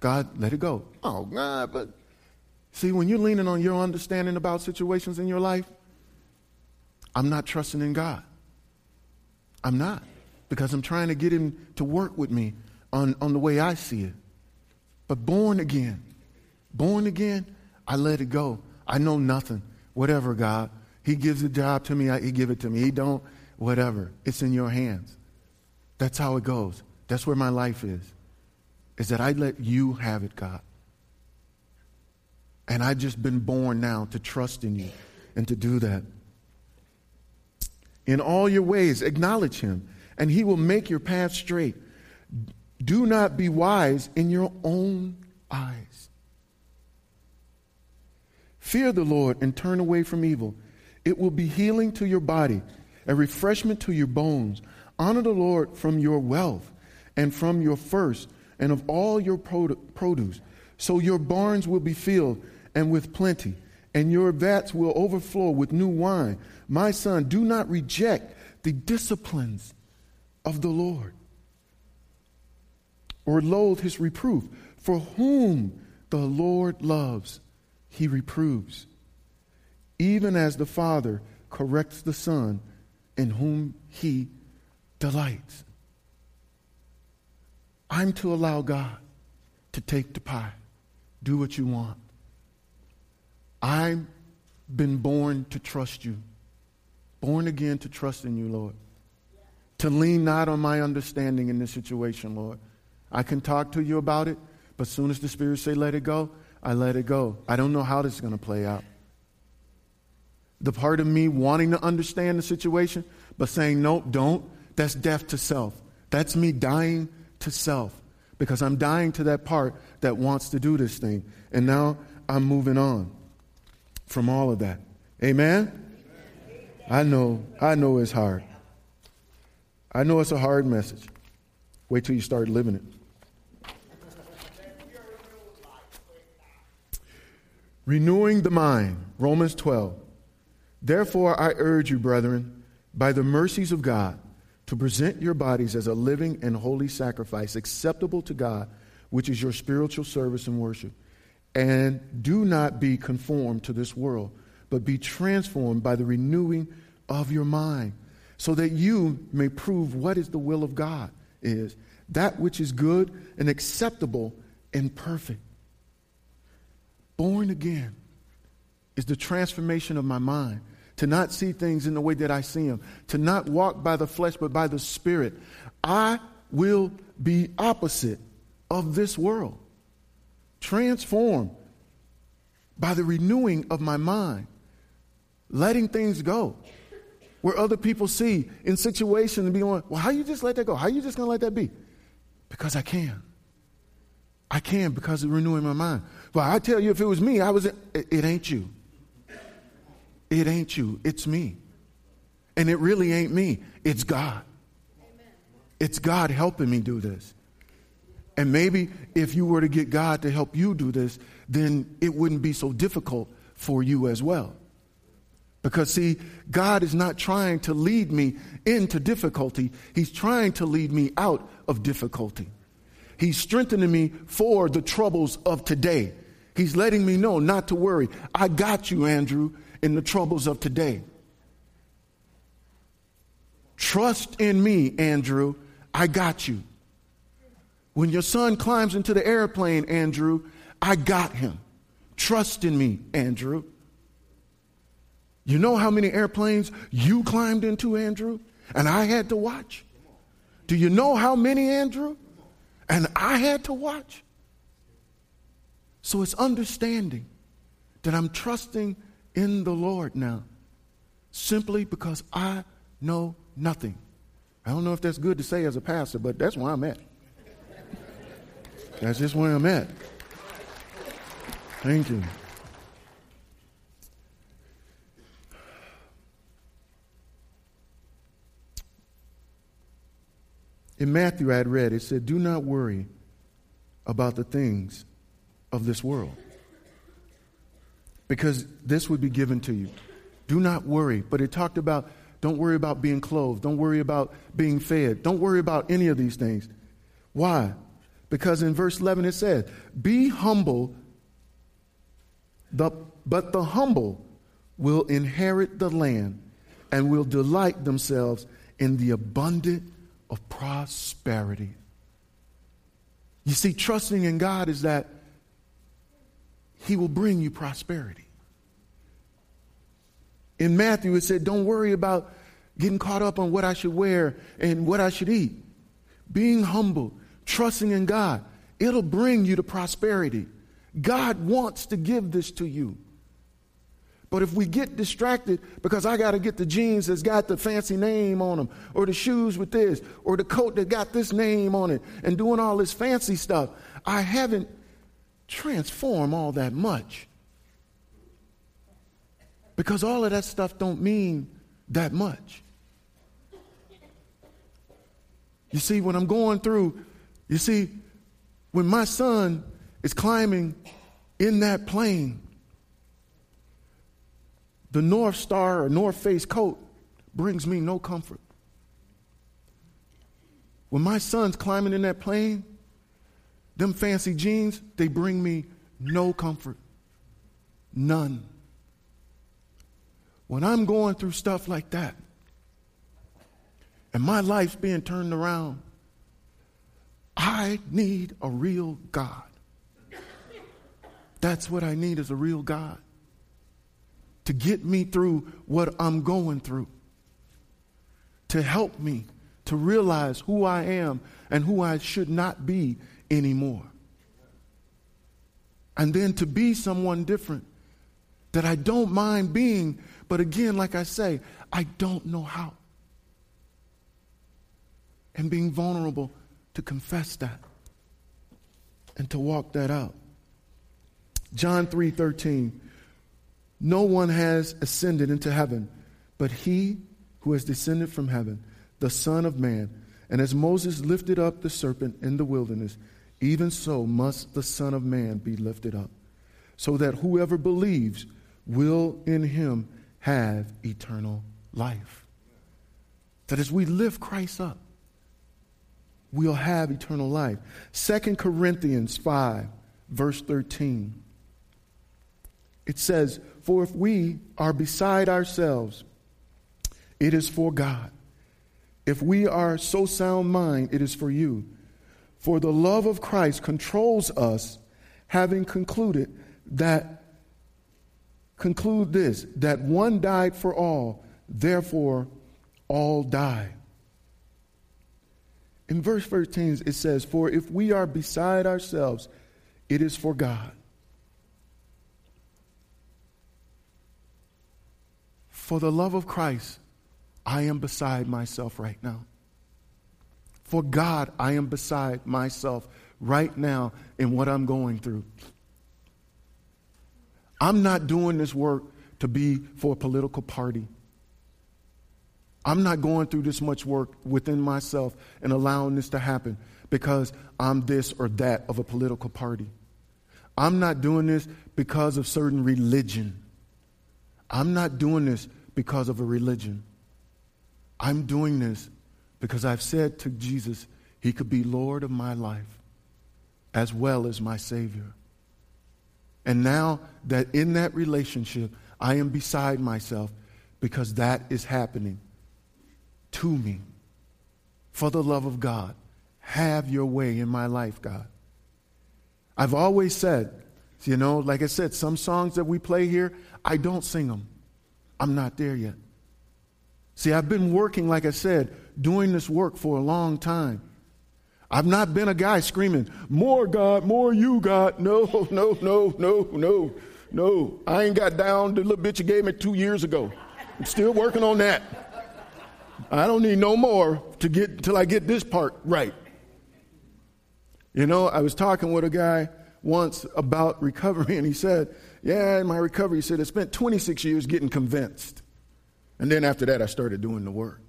God, let it go. Oh, God, but See, when you're leaning on your understanding about situations in your life, I'm not trusting in God. I'm not. Because I'm trying to get him to work with me on, on the way I see it. But born again, born again, I let it go. I know nothing. Whatever, God. He gives a job to me, I, he give it to me. He don't, whatever. It's in your hands. That's how it goes. That's where my life is. Is that I let you have it, God. And I've just been born now to trust in you and to do that. In all your ways, acknowledge him, and he will make your path straight. Do not be wise in your own eyes. Fear the Lord and turn away from evil. It will be healing to your body, a refreshment to your bones. Honor the Lord from your wealth and from your first and of all your produce. So your barns will be filled and with plenty, and your vats will overflow with new wine. My son, do not reject the disciplines of the Lord or loathe his reproof. For whom the Lord loves, he reproves, even as the Father corrects the Son in whom he delights. I'm to allow God to take the pie, do what you want. I've been born to trust you, born again to trust in you, Lord. To lean not on my understanding in this situation, Lord. I can talk to you about it, but as soon as the Spirit say let it go, I let it go. I don't know how this is going to play out. The part of me wanting to understand the situation, but saying, nope, don't, that's death to self. That's me dying to self because I'm dying to that part that wants to do this thing. And now I'm moving on from all of that. Amen? I know, I know it's hard. I know it's a hard message. Wait till you start living it. Renewing the mind, Romans 12. Therefore, I urge you, brethren, by the mercies of God, to present your bodies as a living and holy sacrifice, acceptable to God, which is your spiritual service and worship. And do not be conformed to this world, but be transformed by the renewing of your mind, so that you may prove what is the will of God is, that which is good and acceptable and perfect. Born again is the transformation of my mind to not see things in the way that I see them, to not walk by the flesh but by the Spirit. I will be opposite of this world transformed by the renewing of my mind, letting things go. Where other people see in situations and be going, well, how you just let that go? How you just gonna let that be? Because I can. I can because of renewing my mind. Well, I tell you, if it was me, I was. It, it ain't you. It ain't you. It's me. And it really ain't me. It's God. Amen. It's God helping me do this. And maybe if you were to get God to help you do this, then it wouldn't be so difficult for you as well. Because, see, God is not trying to lead me into difficulty, He's trying to lead me out of difficulty. He's strengthening me for the troubles of today. He's letting me know not to worry. I got you, Andrew, in the troubles of today. Trust in me, Andrew. I got you. When your son climbs into the airplane, Andrew, I got him. Trust in me, Andrew. You know how many airplanes you climbed into, Andrew, and I had to watch? Do you know how many, Andrew? And I had to watch. So it's understanding that I'm trusting in the Lord now simply because I know nothing. I don't know if that's good to say as a pastor, but that's where I'm at. That's just where I'm at. Thank you. In Matthew, I had read, it said, Do not worry about the things of this world, because this would be given to you. Do not worry. But it talked about don't worry about being clothed, don't worry about being fed, don't worry about any of these things. Why? Because in verse 11 it says, Be humble The, but the humble will inherit the land and will delight themselves in the abundant of prosperity. You see, trusting in God is that He will bring you prosperity. In Matthew, it said, Don't worry about getting caught up on what I should wear and what I should eat. Being humble, trusting in God, it'll bring you to prosperity. God wants to give this to you. But if we get distracted because I got to get the jeans that's got the fancy name on them, or the shoes with this, or the coat that got this name on it, and doing all this fancy stuff, I haven't transformed all that much. Because all of that stuff don't mean that much. You see, when I'm going through, you see, when my son is climbing in that plane, the North Star or North Face coat brings me no comfort. When my son's climbing in that plane, them fancy jeans, they bring me no comfort. None. When I'm going through stuff like that, and my life's being turned around, I need a real God. That's what I need is a real God to get me through what I'm going through, to help me to realize who I am and who I should not be anymore. And then to be someone different that I don't mind being, but again, like I say, I don't know how. And being vulnerable to confess that and to walk that out. John 3 13. No one has ascended into heaven, but he who has descended from heaven, the Son of Man. And as Moses lifted up the serpent in the wilderness, even so must the Son of Man be lifted up, so that whoever believes will in him have eternal life. That as we lift Christ up, we'll have eternal life. 2 Corinthians 5, verse 13. It says, For if we are beside ourselves, it is for God. If we are so sound mind, it is for you. For the love of Christ controls us, having concluded that, conclude this, that one died for all, therefore all die. In verse 13, it says, For if we are beside ourselves, it is for God. For the love of Christ, I am beside myself right now. For God, I am beside myself right now in what I'm going through. I'm not doing this work to be for a political party. I'm not going through this much work within myself and allowing this to happen because I'm this or that of a political party. I'm not doing this because of certain religion. I'm not doing this because of a religion. I'm doing this because I've said to Jesus, He could be Lord of my life as well as my Savior. And now that in that relationship, I am beside myself because that is happening to me. For the love of God, have your way in my life, God. I've always said, you know, like I said, some songs that we play here, I don't sing them. I'm not there yet. See, I've been working, like I said, doing this work for a long time. I've not been a guy screaming, More God, more you, God. No, no, no, no, no, no. I ain't got down the little bitch you gave me two years ago. I'm still working on that. I don't need no more to get till I get this part right. You know, I was talking with a guy once about recovery, and he said, yeah, in my recovery, he said, I spent 26 years getting convinced. And then after that, I started doing the work.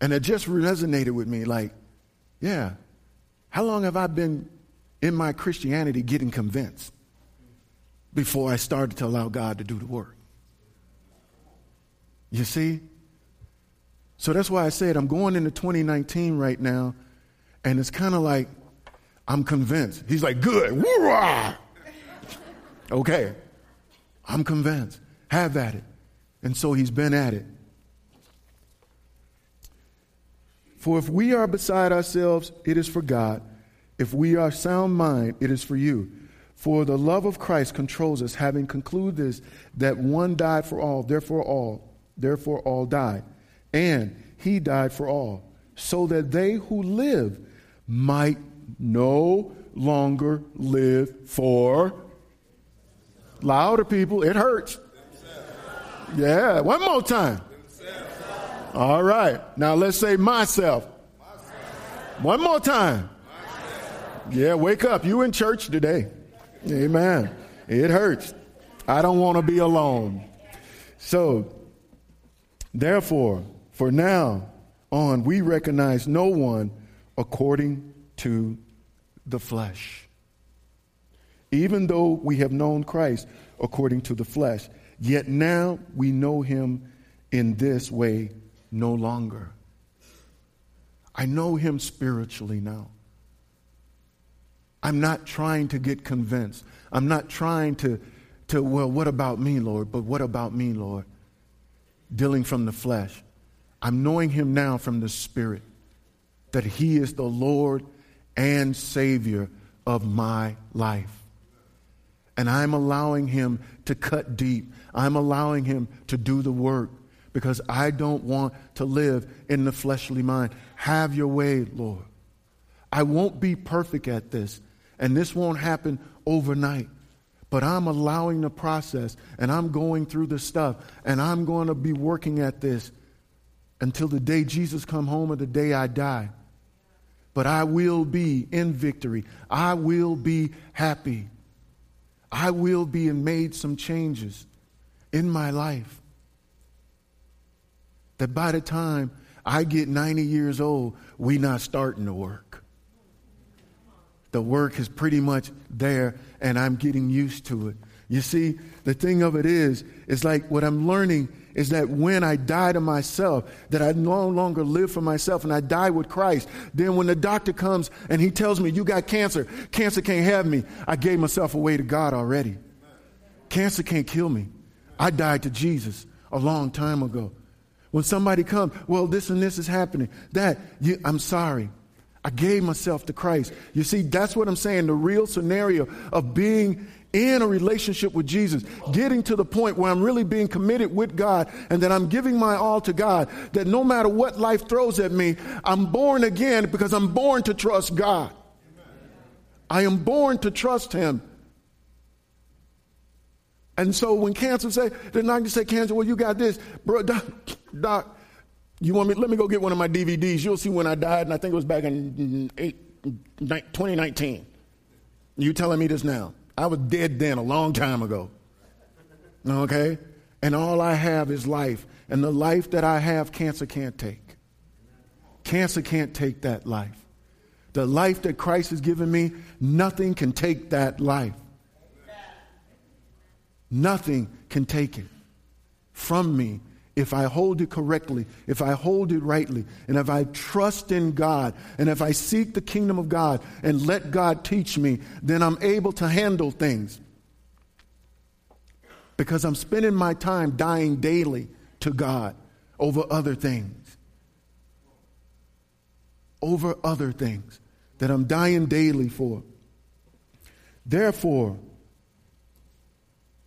And it just resonated with me like, yeah, how long have I been in my Christianity getting convinced before I started to allow God to do the work? You see? So that's why I said I'm going into 2019 right now, and it's kind of like I'm convinced. He's like, good. Woo-rah! Okay, I'm convinced. Have at it. And so he's been at it. For if we are beside ourselves, it is for God. If we are sound mind, it is for you. For the love of Christ controls us, having concluded this, that one died for all, therefore all, therefore all died. And he died for all, so that they who live might no longer live for louder people. It hurts. Yeah, one more time. All right. Now let's say myself. One more time. Yeah, wake up. You in church today. Amen. It hurts. I don't want to be alone. So, therefore, for now on, we recognize no one according to the flesh. Even though we have known Christ according to the flesh, yet now we know him in this way no longer. I know him spiritually now. I'm not trying to get convinced. I'm not trying to, to, well, what about me, Lord? But what about me, Lord? Dealing from the flesh. I'm knowing him now from the Spirit that he is the Lord and Savior of my life. And I'm allowing him to cut deep. I'm allowing him to do the work because I don't want to live in the fleshly mind. Have your way, Lord. I won't be perfect at this, and this won't happen overnight. But I'm allowing the process, and I'm going through the stuff, and I'm going to be working at this until the day Jesus come home or the day I die. But I will be in victory. I will be happy. I will be and made some changes in my life that by the time I get 90 years old, we not starting to work. The work is pretty much there and I'm getting used to it. You see, the thing of it is, is like what I'm learning is that when I die to myself, that I no longer live for myself and I die with Christ, then when the doctor comes and he tells me, you got cancer, cancer can't have me, I gave myself away to God already. Cancer can't kill me. I died to Jesus a long time ago. When somebody comes, well, this and this is happening. That, you, I'm sorry. I gave myself to Christ. You see, that's what I'm saying. The real scenario of being in a relationship with Jesus, getting to the point where I'm really being committed with God and that I'm giving my all to God, that no matter what life throws at me, I'm born again because I'm born to trust God. I am born to trust Him. And so when cancer say, going to say cancer, well, you got this. Bro, doc, doc, you want me, let me go get one of my DVDs. You'll see when I died, and I think it was back in 2019. You telling me this now. I was dead then a long time ago. Okay? And all I have is life. And the life that I have, cancer can't take. Cancer can't take that life. The life that Christ has given me, nothing can take that life. Nothing can take it from me if I hold it correctly, if I hold it rightly, and if I trust in God, and if I seek the kingdom of God and let God teach me, then I'm able to handle things. Because I'm spending my time dying daily to God over other things. Over other things that I'm dying daily for. Therefore,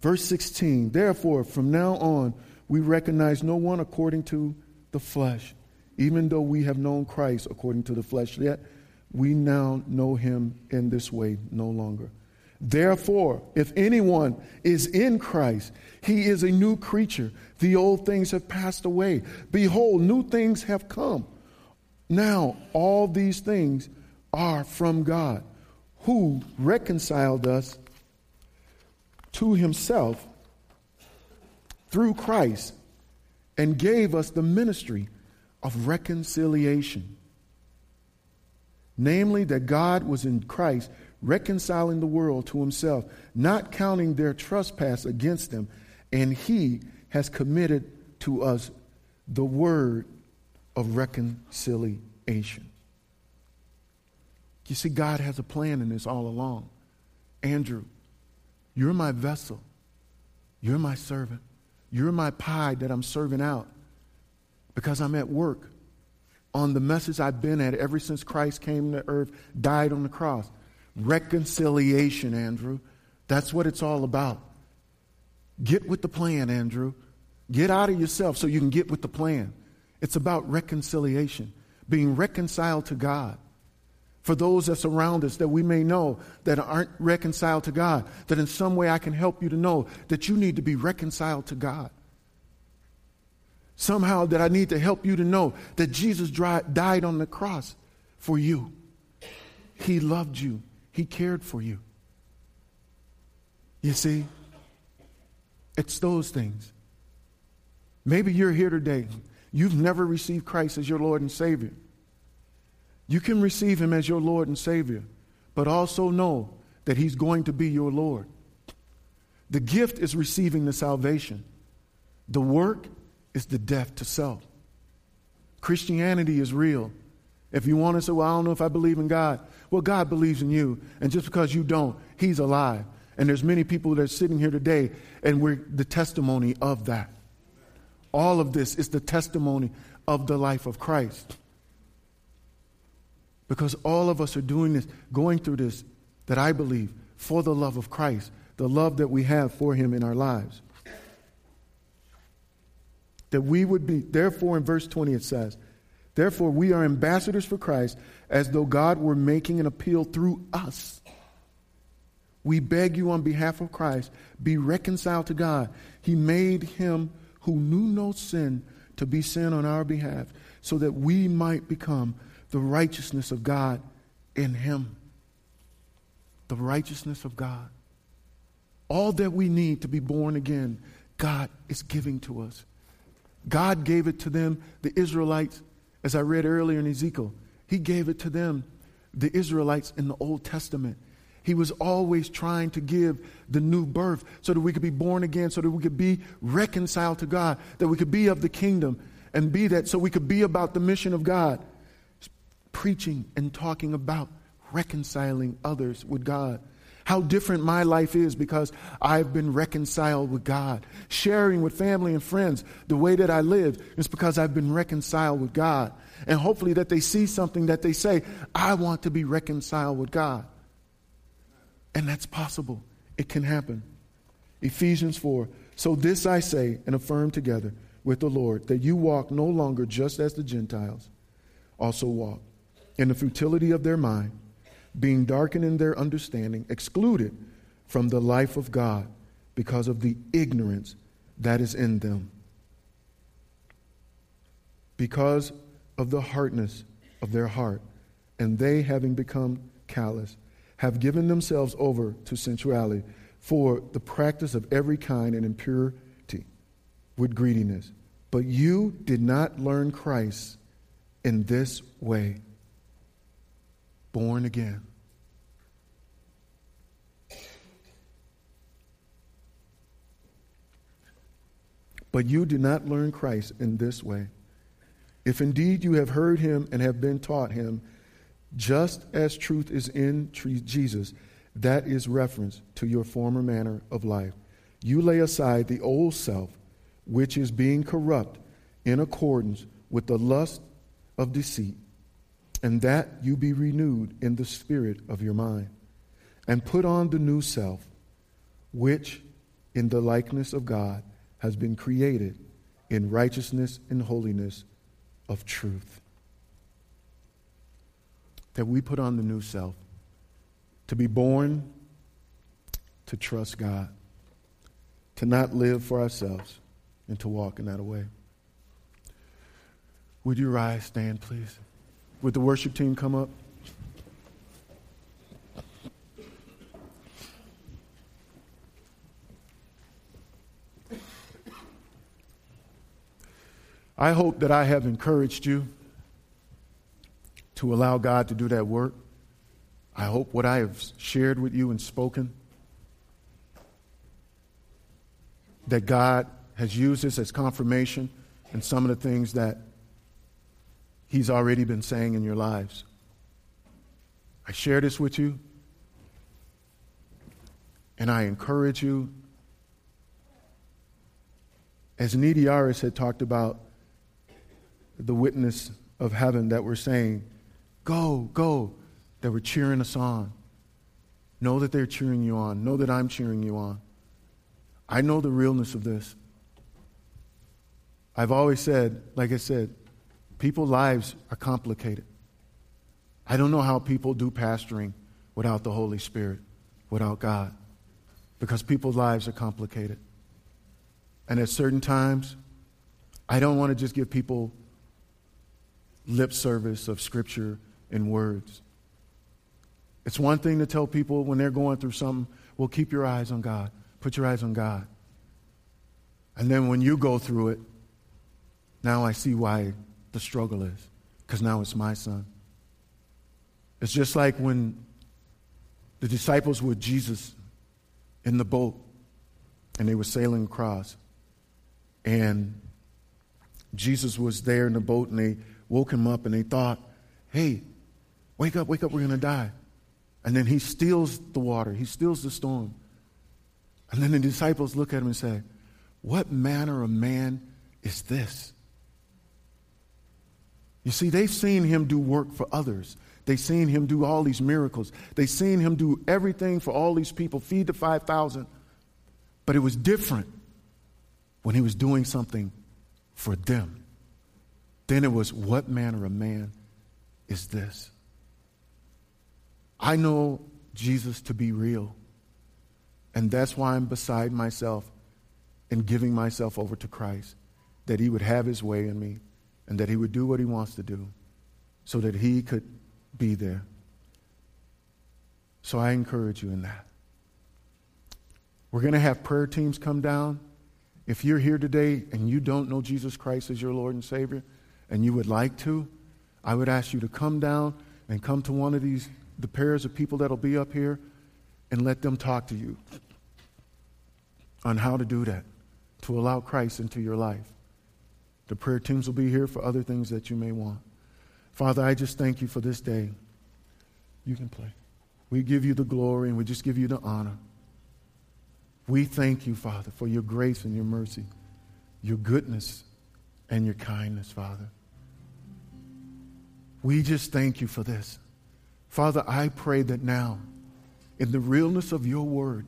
verse 16, therefore, from now on, we recognize no one according to the flesh. Even though we have known Christ according to the flesh, yet we now know him in this way no longer. Therefore, if anyone is in Christ, he is a new creature. The old things have passed away. Behold, new things have come. Now, all these things are from God, who reconciled us to himself through Christ and gave us the ministry of reconciliation. Namely, that God was in Christ reconciling the world to himself, not counting their trespass against them, and he has committed to us the word of reconciliation. You see, God has a plan in this all along. Andrew, You're my vessel. You're my servant. You're my pie that I'm serving out because I'm at work on the message I've been at ever since Christ came to earth, died on the cross. Reconciliation, Andrew. That's what it's all about. Get with the plan, Andrew. Get out of yourself so you can get with the plan. It's about reconciliation, being reconciled to God. For those that surround us that we may know that aren't reconciled to God, that in some way I can help you to know that you need to be reconciled to God. Somehow that I need to help you to know that Jesus died on the cross for you. He loved you. He cared for you. You see, it's those things. Maybe you're here today. You've never received Christ as your Lord and Savior. You can receive Him as your Lord and Savior, but also know that He's going to be your Lord. The gift is receiving the salvation, the work is the death to self. Christianity is real. If you want to say, Well, I don't know if I believe in God, well, God believes in you. And just because you don't, He's alive. And there's many people that are sitting here today, and we're the testimony of that. All of this is the testimony of the life of Christ. Because all of us are doing this, going through this, that I believe, for the love of Christ, the love that we have for Him in our lives. That we would be, therefore, in verse 20 it says, Therefore, we are ambassadors for Christ, as though God were making an appeal through us. We beg you on behalf of Christ, be reconciled to God. He made him who knew no sin to be sin on our behalf, so that we might become the righteousness of God in him. The righteousness of God. All that we need to be born again, God is giving to us. God gave it to them, the Israelites, as I read earlier in Ezekiel. He gave it to them, the Israelites in the Old Testament. He was always trying to give the new birth so that we could be born again, so that we could be reconciled to God, that we could be of the kingdom and be that, so we could be about the mission of God, preaching and talking about reconciling others with God. How different my life is because I've been reconciled with God. Sharing with family and friends the way that I live is because I've been reconciled with God. And hopefully that they see something that they say, I want to be reconciled with God. And that's possible. It can happen. Ephesians 4. So this I say and affirm together with the Lord that you walk no longer just as the Gentiles also walk, in the futility of their mind, being darkened in their understanding, excluded from the life of God because of the ignorance that is in them. Because of the hardness of their heart, and they having become callous have given themselves over to sensuality for the practice of every kind and impurity with greediness. But you did not learn Christ in this way. Born again. But you did not learn Christ in this way. If indeed you have heard him and have been taught him, just as truth is in Jesus, that is reference to your former manner of life. You lay aside the old self, which is being corrupt in accordance with the lust of deceit, and that you be renewed in the spirit of your mind, and put on the new self, which in the likeness of God has been created in righteousness and holiness of truth that we put on the new self to be born to trust God, to not live for ourselves, and to walk in that way. Would you rise, stand, please? Would the worship team come up? I hope that I have encouraged you to allow God to do that work. I hope what I have shared with you and spoken, that God has used this as confirmation and some of the things that He's already been saying in your lives. I share this with you, and I encourage you. As Needy Aris had talked about the witness of heaven that were saying, Go, go, that were cheering us on. Know that they're cheering you on. Know that I'm cheering you on. I know the realness of this. I've always said, like I said, people's lives are complicated. I don't know how people do pastoring without the Holy Spirit, without God, because people's lives are complicated. And at certain times, I don't want to just give people lip service of scripture and words. It's one thing to tell people when they're going through something, well, keep your eyes on God. Put your eyes on God. And then when you go through it, now I see why the struggle is, because now it's my son. It's just like when the disciples were with Jesus in the boat and they were sailing across. And Jesus was there in the boat and they woke him up and they thought, hey, wake up, wake up, we're going to die. And then he steals the water, he steals the storm. And then the disciples look at him and say, What manner of man is this? You see, they've seen him do work for others. They've seen him do all these miracles. They've seen him do everything for all these people, feed the 5,000. But it was different when he was doing something for them. Then it was, what manner of man is this? I know Jesus to be real. And that's why I'm beside myself and giving myself over to Christ, that he would have his way in me and that he would do what he wants to do so that he could be there. So I encourage you in that. We're going to have prayer teams come down. If you're here today and you don't know Jesus Christ as your Lord and Savior, and you would like to, I would ask you to come down and come to one of these, the pairs of people that'll be up here, and let them talk to you on how to do that, to allow Christ into your life. The prayer teams will be here for other things that you may want. Father, I just thank you for this day. You can play. We give you the glory and we just give you the honor. We thank you, Father, for your grace and your mercy, your goodness and your kindness, Father. We just thank you for this. Father, I pray that now, in the realness of your word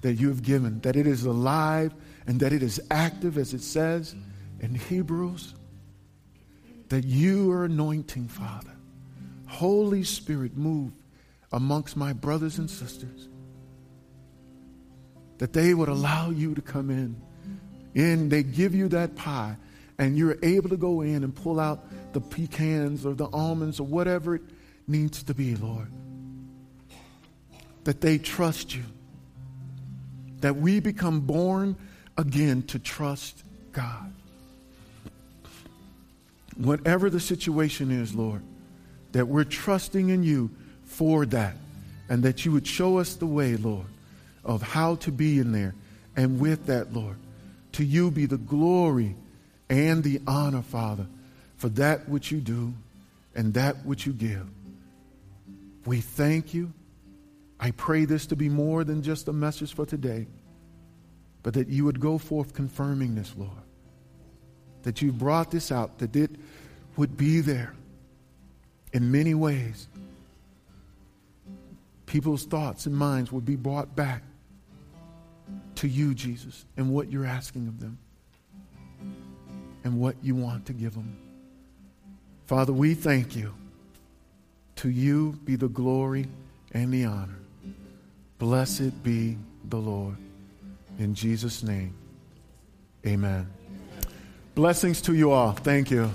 that you have given, that it is alive and that it is active, as it says in Hebrews, that you are anointing, Father. Holy Spirit, move amongst my brothers and sisters. That they would allow you to come in. And they give you that pie, and you're able to go in and pull out the pecans or the almonds or whatever it needs to be, Lord. That they trust you. That we become born again to trust God whatever the situation is, Lord, that we're trusting in you for that. And that you would show us the way, Lord, of how to be in there. And with that, Lord, to you be the glory and the honor, Father, for that which you do and that which you give. We thank you. I pray this to be more than just a message for today, but that you would go forth confirming this, Lord that you brought this out, that it would be there in many ways. People's thoughts and minds would be brought back to you, Jesus, and what you're asking of them and what you want to give them. Father, we thank you. To you be the glory and the honor. Blessed be the Lord. In Jesus' name, amen. Blessings to you all. Thank you.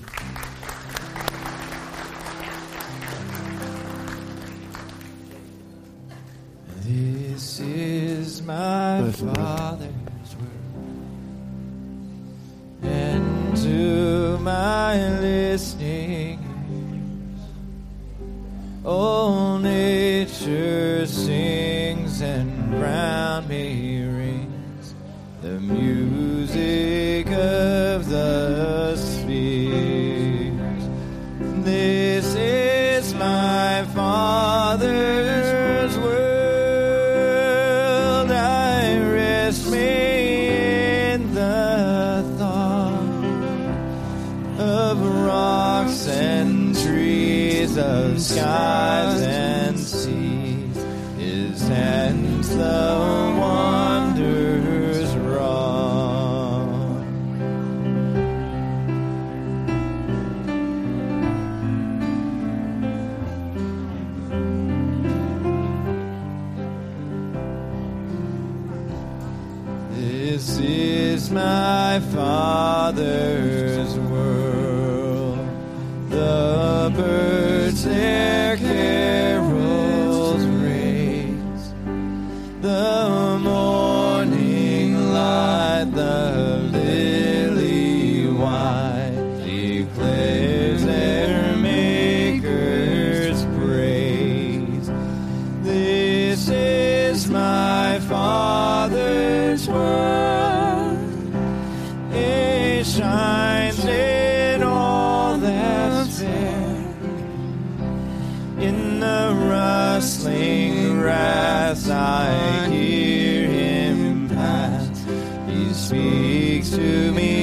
This is my. Father's word, and to my listening ears, all nature sings, and round me rings the music of my Father's world. The birds I hear him pass, he speaks to me.